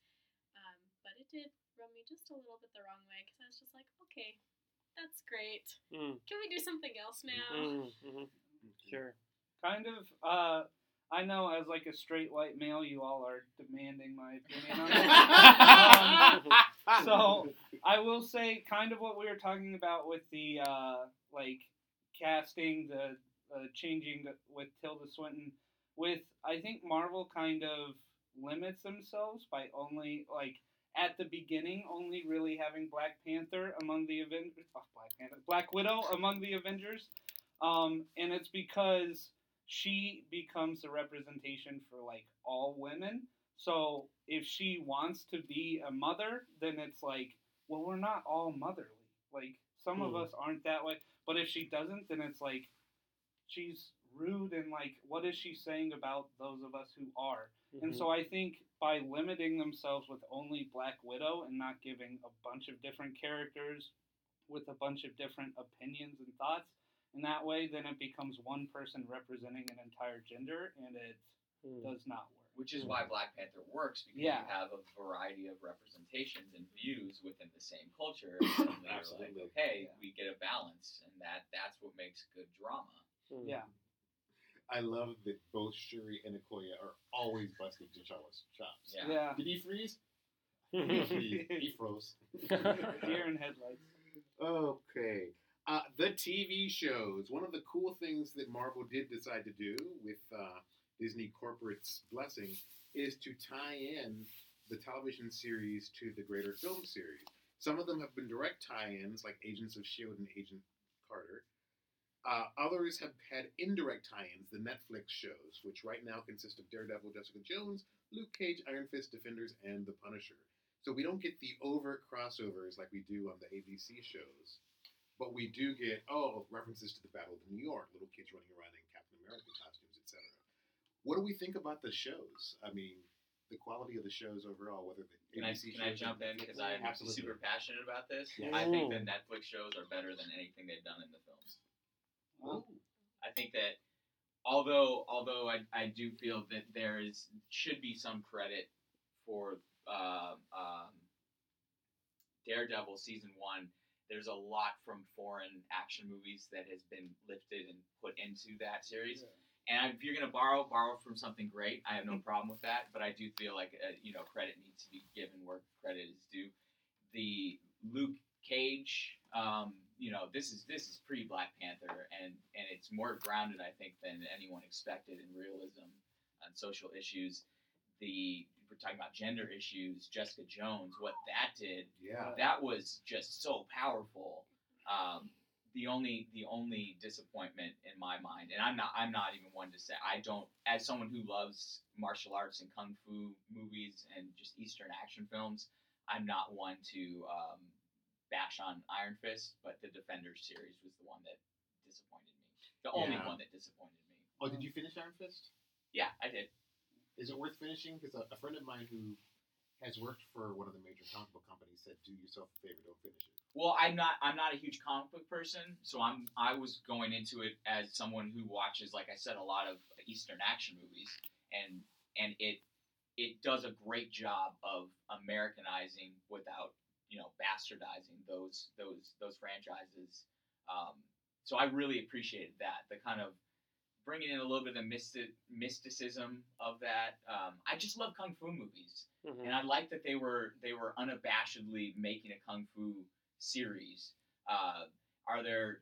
Um, but it did rub me just a little bit the wrong way because I was just like, okay, that's great. Mm. Can we do something else now? Mm. Mhm. Sure. kind of uh I know as like a straight white male, you all are demanding my opinion on it. Um, so I will say kind of what we were talking about with the uh, like casting, the uh, changing the, with Tilda Swinton. With I think Marvel kind of limits themselves by only like at the beginning only really having Black Panther among the Avengers, oh, Black Panther, Black Widow among the Avengers, um, and it's because she becomes the representation for like all women. So if she wants to be a mother, then it's like, well, we're not all motherly. Like some of Hmm. us aren't that way. But if she doesn't, then it's like she's rude and like what is she saying about those of us who are? Mm-hmm. And so I think by limiting themselves with only Black Widow and not giving a bunch of different characters with a bunch of different opinions and thoughts, in that way, then it becomes one person representing an entire gender, and it Mhm. does not work. Which is why Black Panther works because Yeah. you have a variety of representations and views within the same culture. And suddenly you're like, Absolutely. okay, Yeah. we get a balance, and that that's what makes good drama. Mhm. Yeah. I love that both Shuri and Okoye are always busting T'Challa's chops. Yeah. Yeah. Did he freeze? He, freeze. he froze. Deer in headlights. Okay. Uh, the TV shows. One of the cool things that Marvel did decide to do with uh, Disney Corporate's blessing is to tie in the television series to the greater film series. Some of them have been direct tie-ins, like Agents of S.H.I.E.L.D. and Agent Carter. Uh, others have had indirect tie-ins, the Netflix shows, which right now consist of Daredevil, Jessica Jones, Luke Cage, Iron Fist, Defenders, and The Punisher. So we don't get the overt crossovers like we do on the ABC shows, but we do get oh references to the Battle of New York, little kids running around in Captain America costumes, etc. What do we think about the shows? I mean, the quality of the shows overall, whether the Can I, can I jump in because I'm Absolutely. super passionate about this? Yes. I think the Netflix shows are better than anything they've done in the films. Ooh. I think that although although I, I do feel that there is should be some credit for uh, um, Daredevil season one. There's a lot from foreign action movies that has been lifted and put into that series. And if you're gonna borrow, borrow from something great. I have no problem with that. But I do feel like uh, you know credit needs to be given where credit is due. The Luke Cage, um, you know, this is this is pre Black Panther, and and it's more grounded, I think, than anyone expected in realism on social issues. The we're talking about gender issues. Jessica Jones, what that did Yeah. that was just so powerful. Um, the only the only disappointment in my mind, and I'm not I'm not even one to say I don't as someone who loves martial arts and kung fu movies and just Eastern action films, I'm not one to um, bash on Iron Fist, but the Defenders series was the one that disappointed me. The only Yeah. one that disappointed me. Oh, did you finish Iron Fist? Yeah, I did. Is it worth finishing? Because a, a friend of mine who has worked for one of the major comic book companies said, "Do yourself a favor, don't finish it." Well, I'm not. I'm not a huge comic book person, so I'm. I was going into it as someone who watches, like I said, a lot of Eastern action movies, and and it it does a great job of Americanizing without you know bastardizing those those those franchises. Um, so I really appreciated that the kind of bringing in a little bit of the mystic, mysticism of that. Um, I just love kung fu movies Mhm. and I like that they were they were unabashedly making a kung fu series. Uh, are there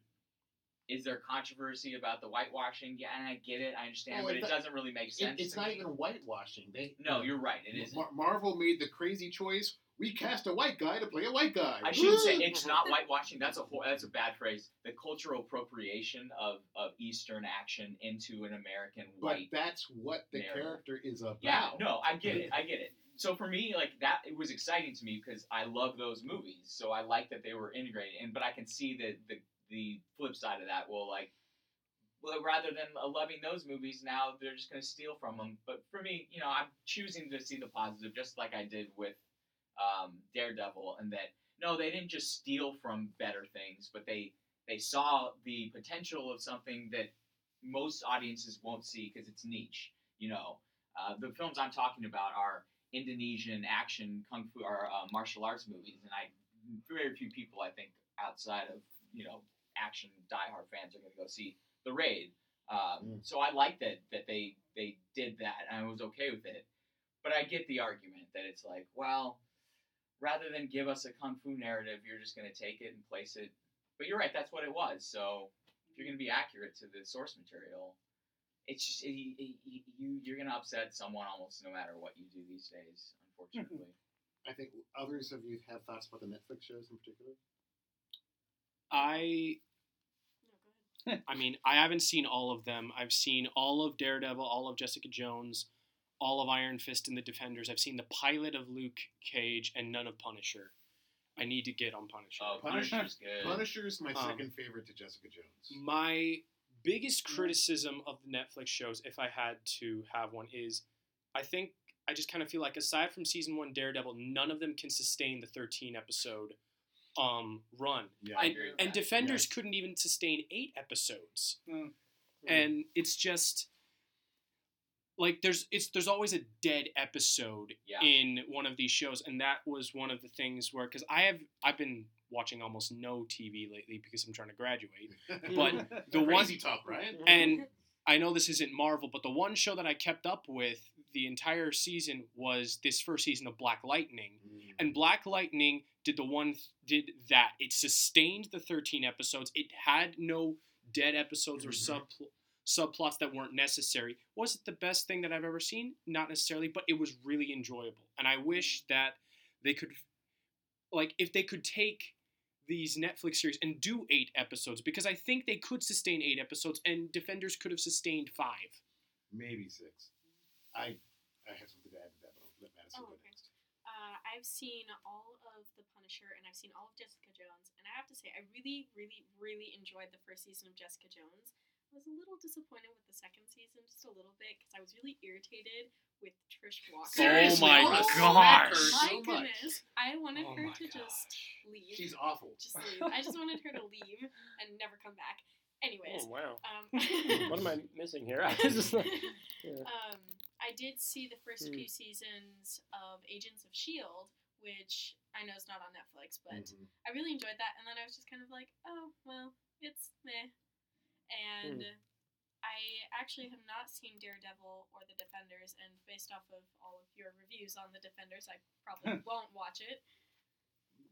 is there controversy about the whitewashing? Yeah, and I get it, I understand, Oh, but it it doesn't really make It- sense. it's to not me. even whitewashing. They No, you're right. It isn't. Mar- Marvel made the crazy choice. We cast a white guy to play a white guy. I shouldn't say it's not whitewashing. That's a whole, that's a bad phrase. The cultural appropriation of, of Eastern action into an American white. But that's what the narrative. character is about. Yeah, no, I get it. I get it. So for me, like that, it was exciting to me because I love those movies. So I like that they were integrated. And but I can see the the the flip side of that. Well, like, well, rather than loving those movies, now they're just gonna steal from them. But for me, you know, I'm choosing to see the positive, just like I did with um, Daredevil, and that no, they didn't just steal from better things, but they they saw the potential of something that most audiences won't see because it's niche. You know, uh, the films I'm talking about are Indonesian action kung fu or uh, martial arts movies, and I very few people I think outside of you know action diehard fans are going to go see The Raid, Um, Mm. So I like that that they they did that, and I was okay with it. But I get the argument that it's like, well, rather than give us a kung fu narrative, you're just going to take it and place it. But you're right, that's what it was. So if you're going to be accurate to the source material, it's just it, it, it- you you're going to upset someone almost no matter what you do these days, unfortunately. Hmm. I think others of you have thoughts about the Netflix shows in particular. I No, go ahead. I mean, I haven't seen all of them. I've seen all of Daredevil, all of Jessica Jones, all of Iron Fist and the Defenders. I've seen the pilot of Luke Cage and none of Punisher. I need to get on Punisher. Oh, Punisher- Punisher's good. Punisher's my Um, second favorite to Jessica Jones. My biggest criticism of the Netflix shows, if I had to have one, is I think I just kind of feel like aside from season one Daredevil, none of them can sustain the 13 episode um, run. Yeah, I and, agree and that. Defenders Yes. couldn't even sustain eight episodes. Mm. and it's just like there's it's there's always a dead episode Yeah. in one of these shows and that was one of the things where because i have i've been watching almost no tv lately because i'm trying to graduate but the one Crazy talk, right? and i know this isn't marvel but the one show that i kept up with the entire season was this first season of black lightning Mm. and Black Lightning did the one did that. It sustained the 13 episodes. It had no dead episodes or Mhm. sub subplots that weren't necessary. Was it the best thing that I've ever seen? Not necessarily, but it was really enjoyable. And I wish that they could like if they could take these Netflix series and do 8 episodes because I think they could sustain 8 episodes and Defenders could have sustained 5. Maybe six. I I have something to add to that, but I'll let Madison Oh, go okay. next. Uh, I've seen all of The Punisher and I've seen all of Jessica Jones, and I have to say, I really, really, really enjoyed the first season of Jessica Jones. I was a little disappointed with the second season, just a little bit, because I was really irritated with Trish Walker. Seriously, my I gosh. smack My goodness, I wanted Oh her to gosh. just leave. She's awful. just leave. I just wanted her to leave and never come back. Anyways, Oh wow. um, What am I missing here? I just like, yeah. um, I did see the first Hmm. few seasons of Agents of Shield, which I know is not on Netflix, but Mhm. I really enjoyed that. And then I was just kind of like, oh well, it's meh. Hmm. And I actually have not seen Daredevil or The Defenders, and based off of all of your reviews on The Defenders, I probably hmm. won't watch it.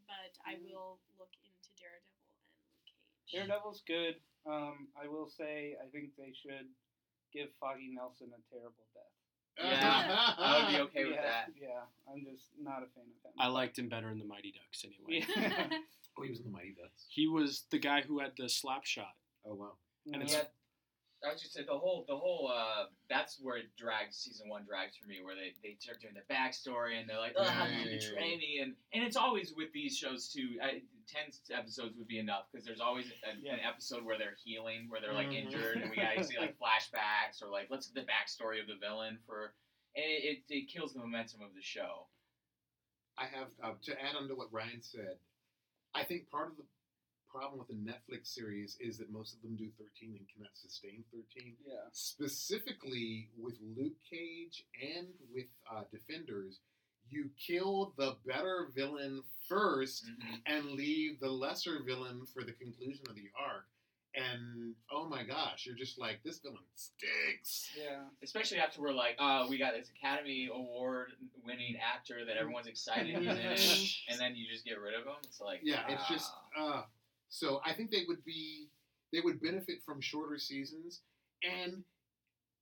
But I hmm. will look into Daredevil and Luke Cage. Daredevil's good. Um, I will say I think they should give Foggy Nelson a terrible death. Yeah, I would be okay with yeah, that. Yeah, I'm just not a fan of him. I liked him better in the Mighty Ducks anyway. Yeah. Oh, he was in the Mighty Ducks. He was the guy who had the slap shot. Oh wow. And it's- Yeah, I was just say the whole the whole uh that's where it drags season one drags for me where they, they start doing the backstory and they're like oh how did you Yeah, yeah, betray me and and it's always with these shows too I, ten episodes would be enough because there's always a, Yeah. an episode where they're healing where they're like Mhm. injured and we gotta see like flashbacks or like let's get the backstory of the villain for and it, it, it kills the momentum of the show I have uh, to add on to what Ryan said. I think part of the problem with the Netflix series is that most of them do 13 and cannot sustain 13. yeah. Specifically with Luke Cage and with uh, Defenders, you kill the better villain 1st Mhm. and leave the lesser villain for the conclusion of the arc. And oh my gosh, you're just like this villain stinks. Yeah. especially after we're like, oh, we got this Academy Award winning actor that everyone's excited he's in and then you just get rid of him. It's like, Yeah, it's just ah. uh so I think they would be they would benefit from shorter seasons and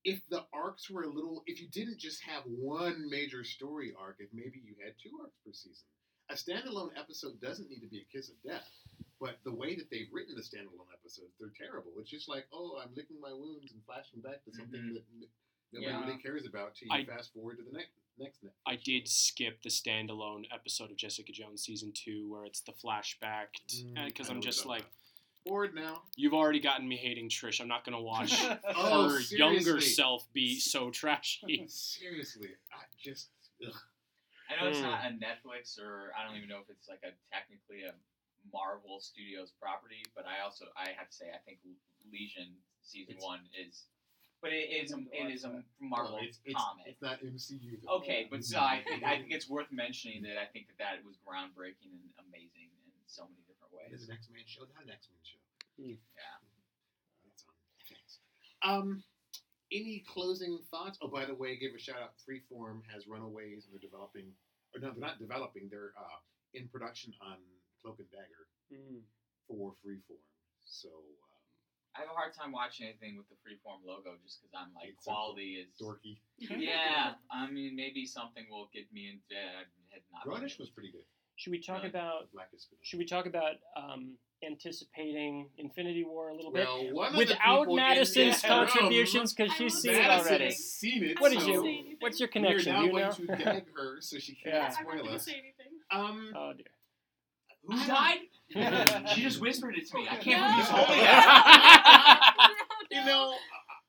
if the arcs were a little if you didn't just have one major story arc, if maybe you had two arcs per season. A standalone episode doesn't need to be a kiss of death. But the way that they've written the standalone episodes, they're terrible. It's just like, oh, I'm licking my wounds and flashing back to something Mhm. that nobody Yeah. really cares about till you I- fast forward to the next next Netflix I did skip the standalone episode of Jessica Jones season two where it's the flashback Mm, because I know I'm just like, talking bored now. you've already gotten me hating Trish. I'm not gonna watch Oh, her younger self be so trashy. Seriously, I just ugh. I know it's Hmm. not a Netflix or I don't even know if it's like a technically a Marvel Studios property, but I also I have to say I think Legion season It's- one is, but it is a, I need to it watch is a. Marvel Well, it's, it's, comic. It's not MCU. Though. Okay, but so I think I think it's worth mentioning that I think that that was groundbreaking and amazing in so many different It is ways. an X Men show, not an X Men show. Yeah. It's on Netflix. Um, any closing thoughts? Oh, by the way, give a shout out. Freeform has Runaways, and they're developing, or no, they're not developing. They're uh, in production on Cloak and Dagger Mm. for Freeform. So um, I have a hard time watching anything with the freeform logo just because I'm like It's quality is. dorky. Yeah, I mean maybe something will get me into. I had not. been Grownish was pretty good. Should we talk Really? about? Black-ish Spinel. Should we talk about um, anticipating Infinity War a little bit? Well, one of Without people Madison's contributions, because she's seen it already. has seen it. What did so you? What's your We're connection? now Do you going know? to gag her so she can't Yeah. Spoil gonna us. say anything. Um, Oh dear. Who died? she just whispered it to me. I can't No. believe you told me No, that. you know,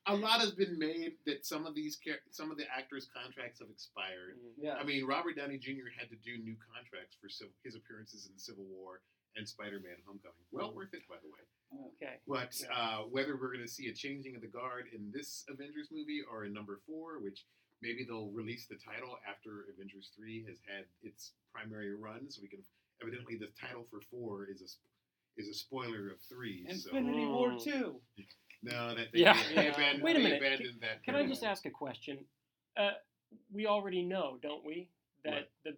a, a lot has been made that some of these char- some of the actors' contracts have expired. Yeah. I mean, Robert Downey Jr. had to do new contracts for civ- his appearances in Civil War and Spider-Man: Homecoming. Well worth it, by the way. Okay. But Yeah. uh, whether we're going to see a changing of the guard in this Avengers movie or in number four, which maybe they'll release the title after Avengers three has had its primary run, so we can evidently the title for four is a is a spoiler of three. so Infinity War Mm. two. no, that they, Yeah. they abandoned, Wait a they minute. abandoned that. Can I just ask a question? Uh, we already know, don't we, that What? the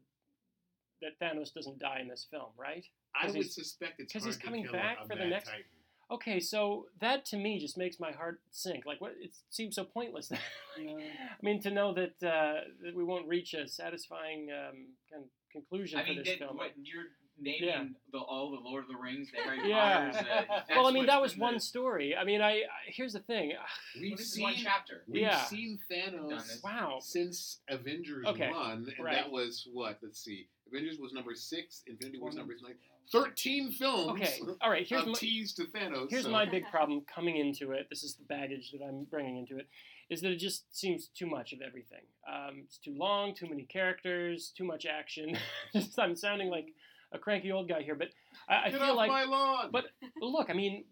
that Thanos doesn't die in this film, right? I would suspect it's because he's coming back a, a for the next- Titan. Okay, so that to me just makes my heart sink. Like, what? It seems so pointless. That, Yeah. I mean, to know that uh, that we won't reach a satisfying um, con- conclusion I for mean, this that, film. what you're naming Yeah. the all the Lord of the Rings, the Harry Yeah. Potters. Uh, well, I mean, that was one the- story. I mean, I, I here's the thing. We've this is seen one chapter. we've Yeah. seen Thanos Wow. since Avengers Okay, one, and right. that was what? Let's see. Avengers was number six. Infinity War was number nine. Thirteen films. Okay. All right. Here's my, tease to Thanos. Here's so- my big problem coming into it. This is the baggage that I'm bringing into it. Is that it just seems too much of everything. Um, it's too long, too many characters, too much action. just, I'm sounding like a cranky old guy here, but I, I Get feel off like. my lawn. but look, I mean,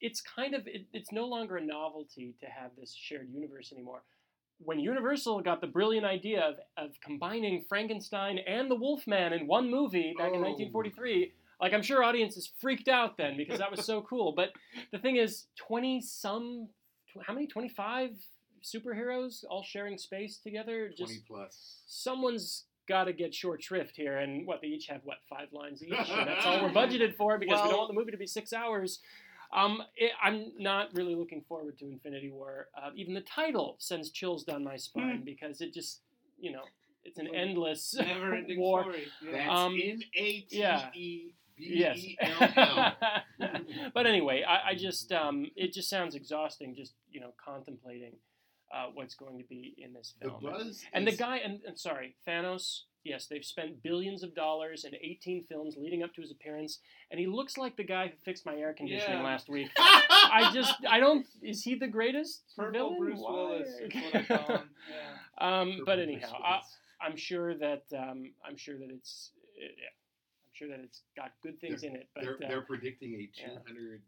it's kind of it, it's no longer a novelty to have this shared universe anymore. When Universal got the brilliant idea of, of combining Frankenstein and the Wolfman in one movie back in Oh. 1943, like I'm sure audiences freaked out then because that was so cool. But the thing is, 20 some, how many? 25 superheroes all sharing space together. Just twenty plus. someone's got to get short shrift here, and what they each have what five lines each, and that's all we're budgeted for because we don't want the movie to be six hours. Um, it, I'm not really looking forward to Infinity War. Uh, even the title sends chills down my spine because it just, you know, it's an Well, endless Never ending war. story. Yeah. That's Um, N A T yeah. E B Yes. E L L. but anyway, I, I just um, it just sounds exhausting just you know contemplating uh, what's going to be in this The film. buzz. And the guy, and, and sorry, Thanos. Yes, they've spent billions of dollars in 18 films leading up to his appearance, and he looks like the guy who fixed my air conditioning Yeah. last week. I just, I don't. Is he the greatest Purple villain? Bruce Why? Willis is what I. Yeah. um, but anyhow, I, I'm sure that um, I'm sure that it's, uh, yeah, I'm sure that it's got good things in it. But they're, uh, they're predicting a yeah. two hundred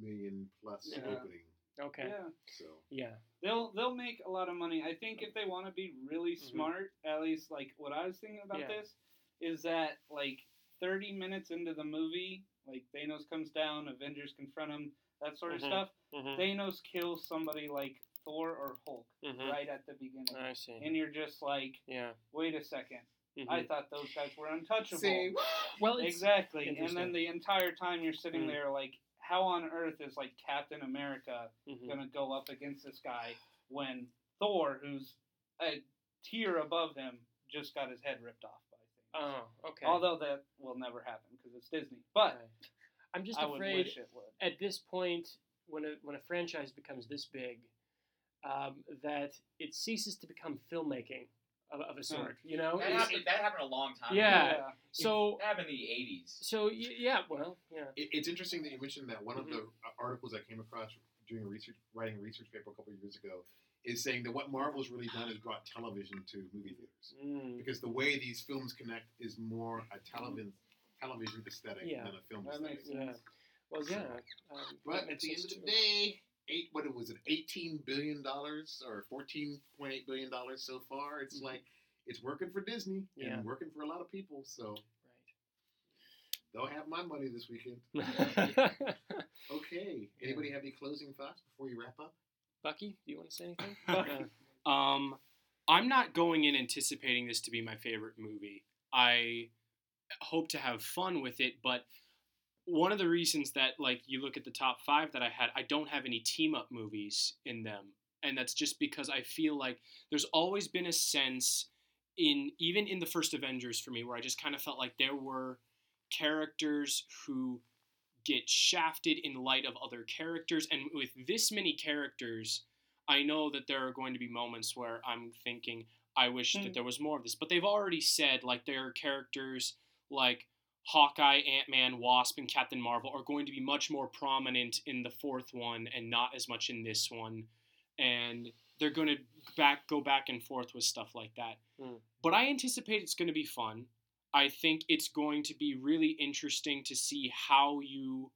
million plus Yeah. opening. Okay, Yeah. So yeah, They'll they'll make a lot of money. I think if they want to be really Mhm. smart, at least like what I was thinking about Yeah. this is that like 30 minutes into the movie, like Thanos comes down, Avengers confront him, that sort of Mhm. stuff. Mhm. Thanos kills somebody like Thor or Hulk Mhm. right at the beginning, I see. and you're just like, Yeah. wait a 2nd Mhm. I thought those guys were untouchable. say well, it's, exactly, and then the entire time you're sitting Mm. there like, how on earth is like Captain America mhm. gonna go up against this guy when Thor, who's a tier above him, just got his head ripped off by things. Oh, okay. Although that will never happen because it's Disney. But Right. I'm just I would afraid wish it would. at this point, when a when a franchise becomes this big, um, that it ceases to become filmmaking of, of a sort. You know. That It's- happened, that happened a long time Yeah. ago. So That happened in the 80s. so yeah. Well, yeah. It, it's interesting that you mentioned that one of the Mm-hmm. uh, articles I came across doing a research, writing a research paper a couple of years ago, is saying that what Marvel's really done is brought television to movie theaters Mm. because the way these films connect is more a television television aesthetic Yeah. than a film That aesthetic. makes sense. Yeah. Well, yeah. Um, But at the end sense of the too. day, eight what it was it, eighteen billion dollars or fourteen point eight billion dollars so far. It's Mhm. like it's working for Disney Yeah. and working for a lot of people. So right. they'll have my money this weekend. Okay. Anybody have any closing thoughts before you wrap up? Bucky, do you want to say anything? Uh, Um, I'm not going in anticipating this to be my favorite movie. I hope to have fun with it, but one of the reasons that like you look at the top five that I had, I don't have any team up movies in them, and that's just because I feel like there's always been a sense in even in the first Avengers for me where I just kind of felt like there were characters who get shafted in light of other characters, and with this many characters. I know that there are going to be moments where I'm thinking, I wish Hmm. that there was more of this. But they've already said, like, there are characters like Hawkeye, Ant Man, Wasp, and Captain Marvel are going to be much more prominent in the fourth one and not as much in this one. And they're going to back go back and forth with stuff like that. Hmm. But I anticipate it's going to be fun. I think it's going to be really interesting to see how you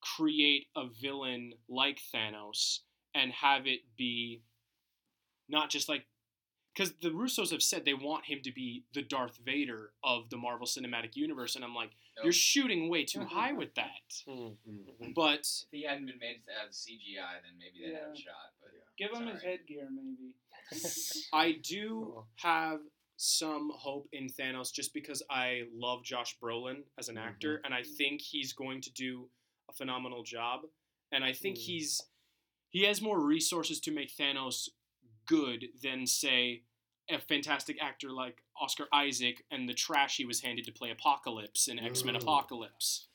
create a villain like Thanos and have it be not just like because the Russos have said they want him to be the Darth Vader of the Marvel Cinematic Universe, and I'm like, you're shooting way too high with that. But If he hadn't been made as a CGI, then maybe they'd have a shot. But Give him his Sorry. headgear, maybe. I do Cool. have some hope in Thanos just because I love Josh Brolin as an actor, and I think he's going to do a phenomenal job. And I think Mm. he's he has more resources to make Thanos good than say a fantastic actor like Oscar Isaac and the trash he was handed to play Apocalypse in X Men. Apocalypse.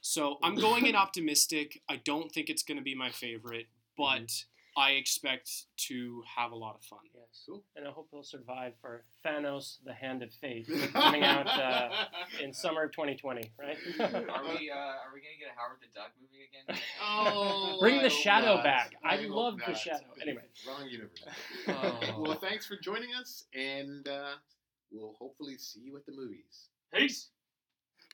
So I'm going in optimistic. I don't think it's going to be my favorite, but mm-hmm. I expect to have a lot of fun. Yes. Cool. And I hope he'll survive for Thanos: The Hand of Fate coming out uh, in summer of 2020, right? are we uh, are we gonna get a Howard the Duck movie again? Oh, Bring I the hope shadow not. back. I hope love the shadow. Anyway. wrong universe. Oh. well, thanks for joining us, and uh, we'll hopefully see you at the movies. Peace.